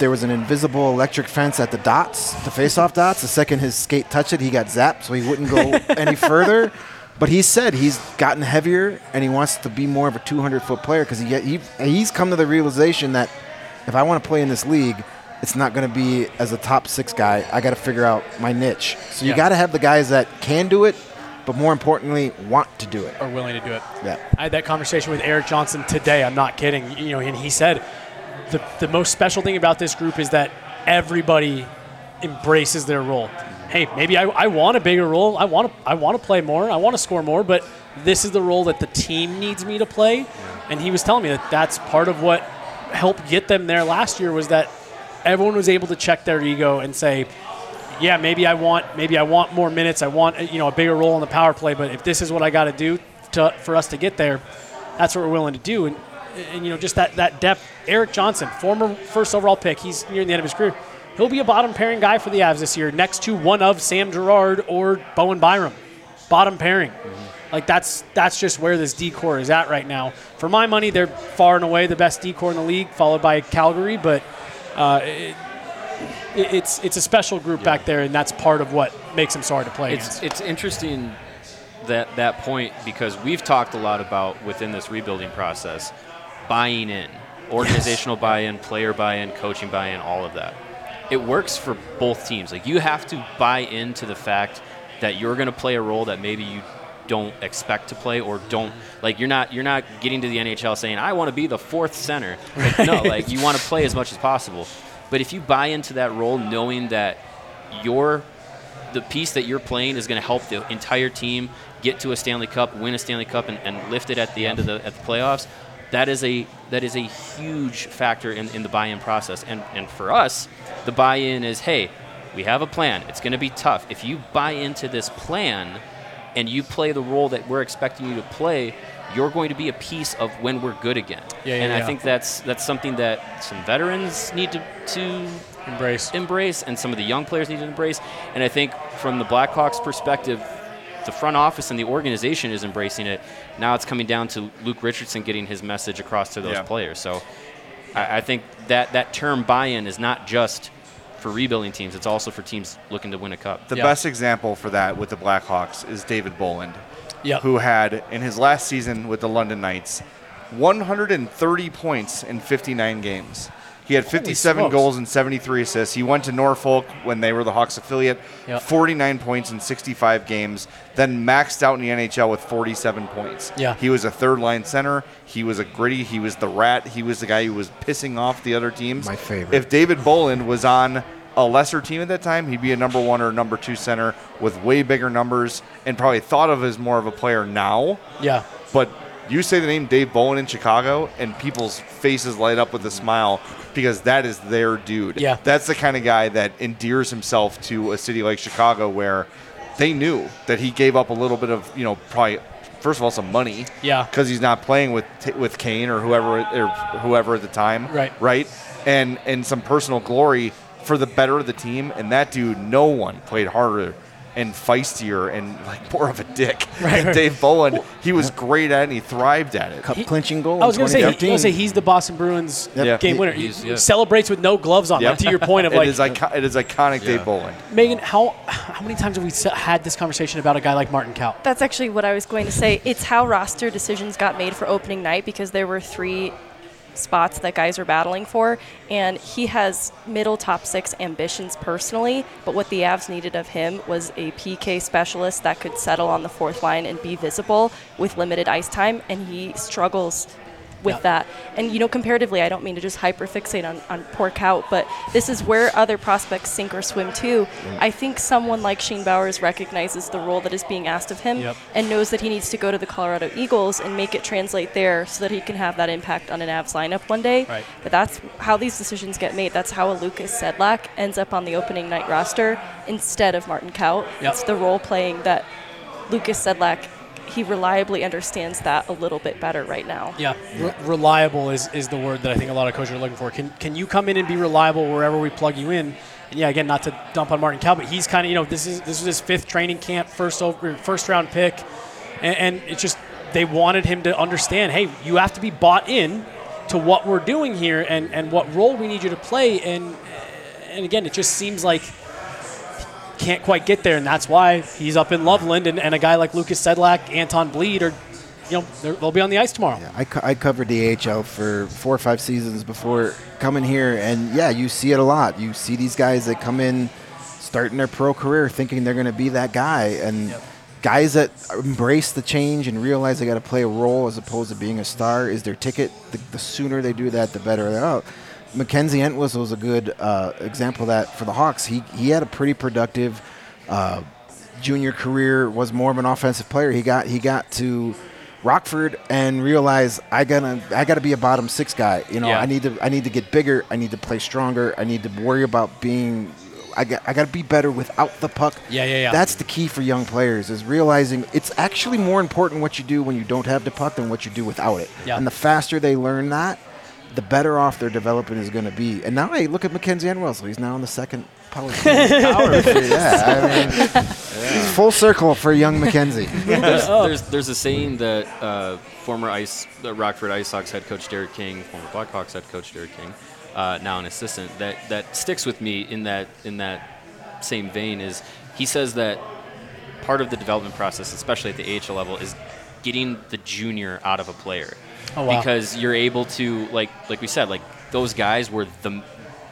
There was an invisible electric fence at the dots, the face-off dots. The second his skate touched it, he got zapped, so he wouldn't go <laughs> any further. But he said he's gotten heavier and he wants to be more of a 200-foot player because he, he he's come to the realization that if I want to play in this league, it's not going to be as a top six guy. I got to figure out my niche. So you Yeah. got to have the guys that can do it, but more importantly, want to do it. Are willing to do it. Yeah. I had that conversation with Erik Johnson today. I'm not kidding. You know, and he said the the most special thing about this group is that everybody embraces their role. Hey, maybe I, I want a bigger role. I want to I want to play more. I want to score more. But this is the role that the team needs me to play. And he was telling me that that's part of what helped get them there last year was that everyone was able to check their ego and say, yeah, maybe I want maybe I want more minutes. I want you know a bigger role in the power play. But if this is what I got to do for us to get there, that's what we're willing to do. And and you know just that that depth. Erik Johnson, former first overall pick, he's near the end of his career. He'll be a bottom pairing guy for the Avs this year, next to one of Sam Girard or Bowen Byram. Bottom pairing. Like that's that's just where this decor is at right now. For my money, they're far and away the best decor in the league, followed by Calgary. But uh, it, it- it's it's a special group back there, and that's part of what makes them so hard to play It's against. it's interesting that that point because we've talked a lot about within this rebuilding process, buying in, organizational buy-in, player buy-in, coaching buy-in, all of that. It works for both teams. Like you have to buy into the fact that you're going to play a role that maybe you don't expect to play or don't like you're not you're not getting to the NHL saying I want to be the fourth center. Like, no, like you want to play as much as possible. But if you buy into that role knowing that your the piece that you're playing is going to help the entire team get to a Stanley Cup, win a Stanley Cup, and, and lift it at the end of the at the playoffs. That is a that is a huge factor in, in the buy-in process. And and for us, the buy-in is hey, we have a plan. It's going to be tough. If you buy into this plan and you play the role that we're expecting you to play, you're going to be a piece of when we're good again. Yeah, yeah, and I yeah. think that's that's something that some veterans need to, to Embrace. embrace and some of the young players need to embrace. And I think from the Blackhawks perspective, the front office and the organization is embracing it. Now it's coming down to Luke Richardson getting his message across to those Yeah. players. So I, I think that that term buy-in is not just for rebuilding teams; it's also for teams looking to win a cup. The Yeah. best example for that with the Blackhawks is David Bolland, Yep. who had in his last season with the London Knights 130 points in 59 games. He had 57 goals and 73 assists. He went to Norfolk when they were the Hawks affiliate, Yep. 49 points in 65 games, then maxed out in the NHL with 47 points. Yeah. He was a third line center. He was a gritty. He was the rat. He was the guy who was pissing off the other teams. My favorite. If David Bolland was on a lesser team at that time, he'd be a number one or number two center with way bigger numbers and probably thought of as more of a player now. Yeah. But you say the name Dave Bolland in Chicago, and people's faces light up with a smile because that is their dude. Yeah. That's the kind of guy that endears himself to a city like Chicago where they knew that he gave up a little bit of, you know, probably, first of all, some money. Yeah. Because he's not playing with with Kane or whoever or whoever at the time. Right. Right. And and some personal glory for the better of the team. And that dude, no one played harder and feistier and like more of a dick <laughs> Right, than right. Dave Bolland. He was great at it and he thrived at it. Cup He- clinching goal. I was going to say, he, I was say he's the Boston Bruins Yeah. game winner. He's- he yeah. celebrates with no gloves on. Yep. Like, to your point of <laughs> like, is icon- it is iconic Dave Bolland. Megan, how how many times have we had this conversation about a guy like Martin Kaut? That's actually what I was going to say. It's how roster decisions got made for opening night because there were three spots that guys are battling for, and he has middle top six ambitions personally. But what the Avs needed of him was a PK specialist that could settle on the fourth line and be visible with limited ice time, and he struggles with Yeah. that. And you know, comparatively, I don't mean to just hyperfixate on, on poor Kaut, but this is where other prospects sink or swim too. Mm. I think someone like Shane Bowers recognizes the role that is being asked of him Yep. and knows that he needs to go to the Colorado Eagles and make it translate there so that he can have that impact on an Avs lineup one day. Right. But that's how these decisions get made. That's how a Lukas Sedlak ends up on the opening night roster instead of Martin Kaut. Yep. It's the role playing that Lukas Sedlak he reliably understands that a little bit better right now. Yeah, Re- reliable is, is the word that I think a lot of coaches are looking for. Can can you come in and be reliable wherever we plug you in? And yeah, again, not to dump on Martin Kaut, but he's kind of you know this is this was his fifth training camp, first over, first round pick, and, and it's just they wanted him to understand, hey, you have to be bought in to what we're doing here and and what role we need you to play. And and again, it just seems like can't quite get there, and that's why he's up in Loveland, and, and a guy like Lukas Sedlak, Anton Blidh, or you know they'll be on the ice tomorrow. Yeah, I, co- I covered the AHL for four or five seasons before coming here, and yeah, you see it a lot. You see these guys that come in, starting their pro career, thinking they're going to be that guy, and guys that embrace the change and realize they got to play a role as opposed to being a star is their ticket. The, the sooner they do that, the better they're out. Mackenzie Entwistle was a good uh, example of that for the Hawks. He he had a pretty productive. Uh, junior career was more of an offensive player. He got he got to Rockford and realized I gotta I gotta be a bottom six guy. You know, Yeah. I need to I need to get bigger. I need to play stronger. I need to worry about being I got, I got to be better without the puck. Yeah, yeah, yeah. That's the key for young players is realizing it's actually more important what you do when you don't have the puck than what you do without it. Yeah. And the faster they learn that, the better off their development is going to be. And now, hey, look at Mackenzie Entwistle. He's now in the second <laughs> power power yeah, I <laughs> mean, it's full circle for young Mackenzie. <laughs> there's, there's, there's a saying that uh, former Ice, uh, Rockford IceHogs head coach Derek King, former Blackhawks head coach Derek King, uh, now an assistant, that, that sticks with me in that in that same vein is he says that part of the development process, especially at the AHL level, is getting the junior out of a player. Oh, wow. Because you're able to like like we said, like those guys were the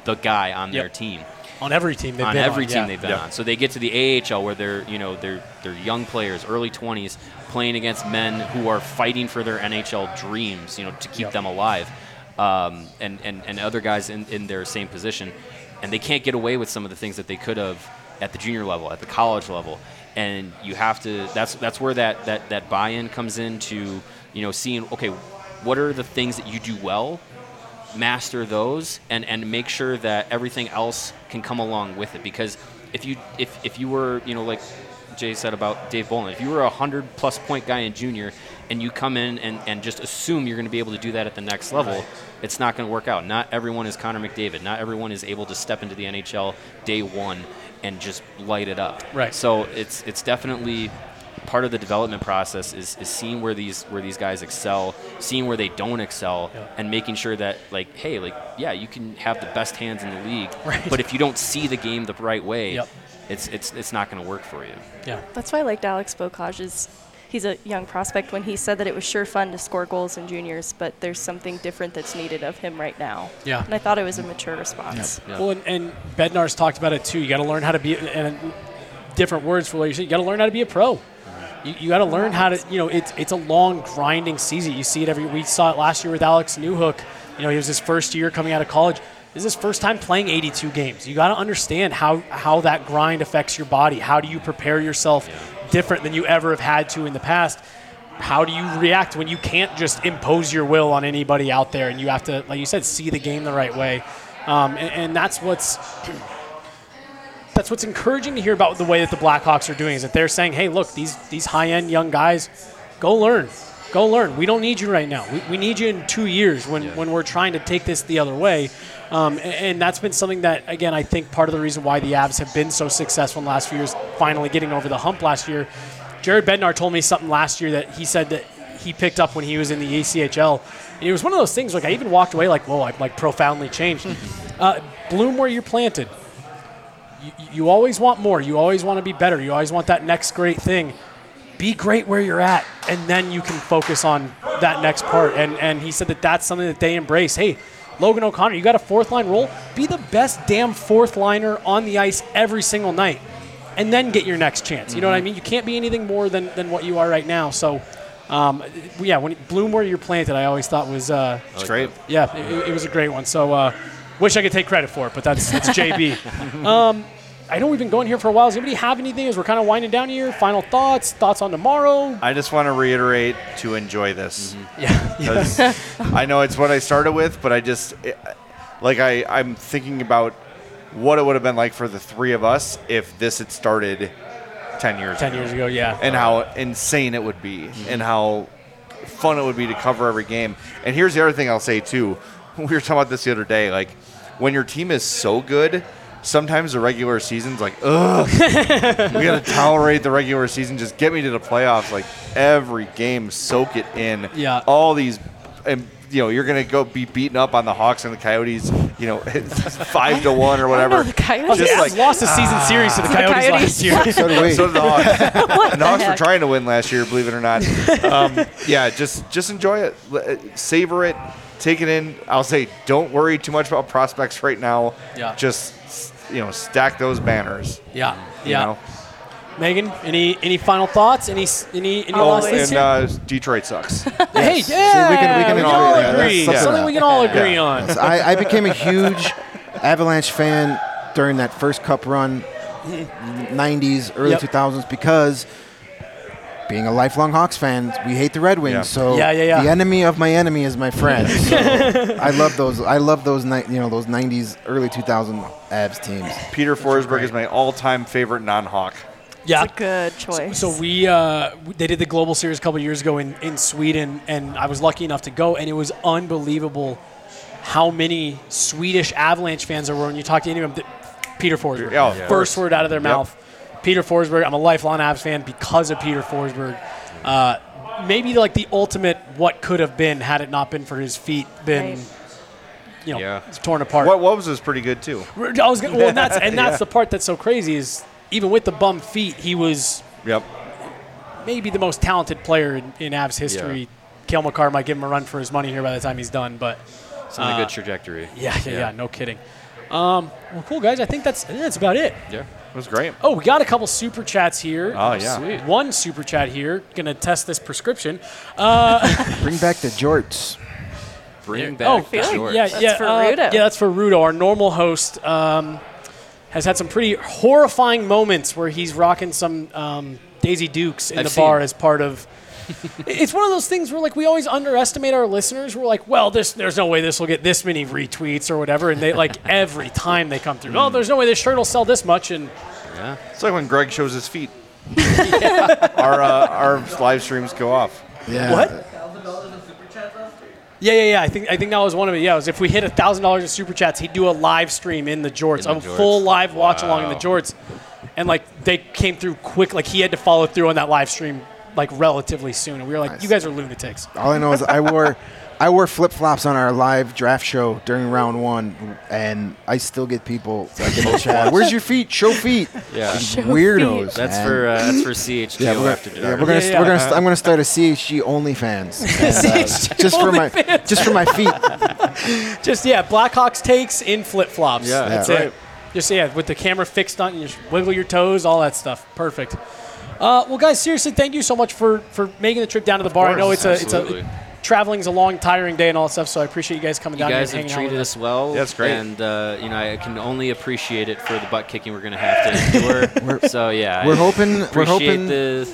the guy on their team on every team they've on been every on, team yeah. they've been Yeah. on. So they get to the AHL where they're you know they're they're young players, early 20s, playing against men who are fighting for their NHL dreams, you know, to keep Yep. them alive, um, and, and and other guys in, in their same position, and they can't get away with some of the things that they could have at the junior level, at the college level, and you have to. That's that's where that that that buy-in comes into you know seeing okay, what are the things that you do well master those and, and make sure that everything else can come along with it. Because if you if, if you were you know like Jay said about Dave Bolland if you were a hundred plus point guy in junior and you come in and, and just assume you're going to be able to do that at the next level it's not going to work out. Not everyone is Connor McDavid. Not everyone is able to step into the NHL day one and just light it up. Right. so it's it's definitely part of the development process is, is seeing where these where these guys excel, seeing where they don't excel, Yeah. and making sure that like, hey, like yeah, you can have the best hands in the league, <laughs> Right. but if you don't see the game the right way, Yep. it's it's it's not going to work for you. yeah That's why I liked Alex Beaucage's. He's a young prospect when he said that it was sure fun to score goals in juniors, but there's something different that's needed of him right now. Yeah. And I thought it was a mature response. Yeah. Well, and, and Bednar's talked about it too. You got to learn how to be, and different words for what you say. You got to learn how to be a pro. You, you got to learn how to, you know, it's it's a long grinding season. You see it every. We saw it last year with Alex Newhook. You know, he was his first year coming out of college. This is his first time playing 82 games. You got to understand how how that grind affects your body. How do you prepare yourself different than you ever have had to in the past? How do you react when you can't just impose your will on anybody out there and you have to, like you said, see the game the right way? Um, and, and that's what's that's what's encouraging to hear about the way that the Blackhawks are doing is that they're saying, hey, look, these these high end young guys, go learn. Go learn. We don't need you right now. We, we need you in two years when, when we're trying to take this the other way. Um, and, and that's been something that, again, I think part of the reason why the Avs have been so successful in the last few years, finally getting over the hump last year. Jared Bednar told me something last year that he said that he picked up when he was in the ECHL. And it was one of those things, like, I even walked away like, whoa, I've like profoundly changed. <laughs> uh, bloom where you're planted you, you always want more. You always want to be better. You always want that next great thing. Be great where you're at, and then you can focus on that next part. And and he said that that's something that they embrace. Hey, Logan O'Connor, you got a fourth line role. Be the best damn fourth liner on the ice every single night, and then get your next chance. You know what I mean? You can't be anything more than than what you are right now. So. Um, yeah, when bloom where you're planted, I always thought was uh, It's great. yeah, it, it was a great one. So, uh, wish I could take credit for it, but that's, that's JB. <laughs> um, I know we've been going here for a while. Does anybody have anything as we're kind of winding down here? Final thoughts? Thoughts on tomorrow? I just want to reiterate to enjoy this. Mm-hmm. <laughs> Yeah. 'Cause I know it's what I started with, but I just it, like I I'm thinking about what it would have been like for the three of us if this had started ten years 10 ago, years ago, yeah. and how insane it would be, mm-hmm. and how fun it would be to cover every game. And here's the other thing I'll say too. <laughs> We were talking about this the other day. Like when your team is so good. Sometimes the regular season's like, ugh, <laughs> we gotta tolerate the regular season. Just get me to the playoffs. Like every game, soak it in. Yeah. All these, and you know, you're gonna go be beaten up on the Hawks and the Coyotes. You know, <laughs> five to one or whatever. no, the Coyotes. Just Just like- lost the season series to the The Coyotes, Coyotes. last year. <laughs> So do we. So did the Hawks. What And the Hawks were trying to win last year, believe it or not. Um, yeah, just just enjoy it, uh, savor it, take it in. I'll say, don't worry too much about prospects right now. Yeah. Just you know, stack those banners. Yeah. You Yeah. know? Megan, any any final thoughts? Any any any Oh, last and uh, Detroit sucks. <laughs> Hey, yeah, See, we can- we can we agree all on that. agree. That's Something something we can all Yeah. agree on. So I, I became a huge Avalanche fan during that first Cup run, <laughs> 90s, early Yep. 2000s, because being a lifelong Hawks fan, we hate the Red Wings. Yeah. So Yeah, yeah, yeah. the enemy of my enemy is my friend. So <laughs> I love those. I love those. Ni- you know those '90s, early 2000 Avs teams. Peter Forsberg is my all-time favorite non-Hawk. Yeah. It's a good choice. So we uh, they did the global series a couple years ago in, in Sweden, and I was lucky enough to go, and it was unbelievable how many Swedish Avalanche fans there were. When you talk to any of them, th- Peter Forsberg, Yeah, first course. word out of their Yep. mouth, Peter Forsberg. I'm a lifelong Avs fan because of Peter Forsberg. Uh, maybe like the ultimate what could have been had it not been for his feet been, Right. you know, Yeah. torn apart. What what was was pretty good too. I was gonna, well, and that's and <laughs> that's the part that's so crazy is even with the bum feet, he was Yep. maybe the most talented player in, in Avs history. Cale Makar might give him a run for his money here by the time he's done, but It's on a good trajectory. yeah, yeah, yeah, no kidding. Um, well, cool guys. I think that's I think that's about it. Yeah. It was great. Oh, we got a couple super chats here. Oh, yeah. Sweet. One super chat here. Gonna test this prescription. <laughs> Bring back the jorts. Bring oh, back the like- shorts. yeah, That's yeah, for uh, Rudo. yeah, that's for Rudo. Our normal host um, has had some pretty horrifying moments where he's rocking some um, Daisy Dukes in I've the bar as part of. <laughs> it's one of those things where like we always underestimate our listeners. We're like, well, this there's no way this will get this many retweets or whatever, and they like <laughs> every time they come through. Oh, there's no way this shirt will sell this much, and Yeah. It's like when Greg shows his feet. <laughs> our uh, our live streams go off. Yeah. What? Yeah, yeah, yeah. I think I think that was one of it. Yeah, it was if we hit a thousand dollars in super chats, he'd do a live stream in the jorts, In a the jorts. full live watch along in the Wow. jorts, and like they came through quick. Like he had to follow through on that live stream like relatively soon, and we were like, "You guys are lunatics." All I know is I wore <laughs> I wore flip flops on our live draft show during round one, and I still get people like in the chat. Where's your feet? Show feet. <laughs> Yeah. Weirdos. That's man. for uh, that's for CHG. Yeah, we're after gonna, dark. <laughs> yeah, we're gonna, Yeah, st- yeah. we're gonna st- I'm gonna start a CHG OnlyFans, and, uh, CHG just for my OnlyFans. just for my feet. Just yeah, Blackhawks takes in flip flops. Yeah, that's Yeah. it. Just yeah, with the camera fixed on, you just wiggle your toes, all that stuff. Perfect. Uh, well, guys, seriously, thank you so much for for making the trip down to the bar. I know it's a it's absolutely. a traveling's a long, tiring day and all that stuff. So I appreciate you guys coming You down guys here have and hanging treated us well. That's great. And uh, you know, I can only appreciate it for the butt kicking we're gonna have to endure. <laughs> so yeah, We're I hoping we're hoping the,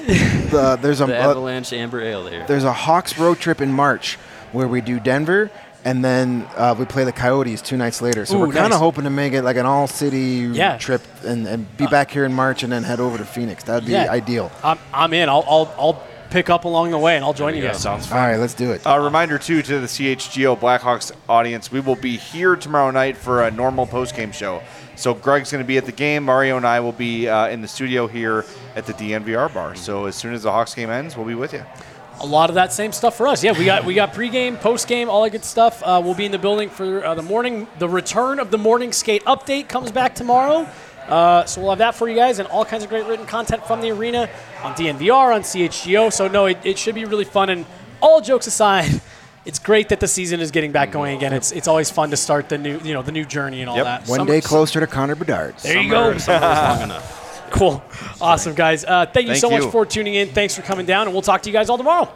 the, there's a the uh, Avalanche Amber Ale there. there's a Hawks road trip in March where we do Denver. And then uh, we play the Coyotes two nights later. So Ooh, we're kind of nice. hoping to make it like an all-city Yeah. trip and, and be back here in March and then head over to Phoenix. That'd be Yeah. ideal. I'm, I'm in. I'll, I'll I'll pick up along the way and I'll join There you you guys. go. Sounds All right, let's do it. A reminder too to the CHGO Blackhawks audience, we will be here tomorrow night for a normal post-game show. So Greg's going to be at the game. Mario and I will be uh, in the studio here at the DNVR bar. So as soon as the Hawks game ends, we'll be with you. A lot of that same stuff for us. Yeah, we got we got pregame, postgame, all that good stuff. Uh, we'll be in the building for uh, the morning. The return of the morning skate update comes back tomorrow. Uh, so we'll have that for you guys and all kinds of great written content from the arena on DNVR, on CHGO. So no, it, it should be really fun. And all jokes aside, <laughs> it's great that the season is getting back going again. It's it's always fun to start the new you know the new journey and all Yep. that. One Summer- day closer to Connor Bedard. There you go. Summer is long <laughs> enough. Cool. Awesome, guys. Uh, thank you Thank so much you. for tuning in. Thanks for coming down, and we'll talk to you guys all tomorrow.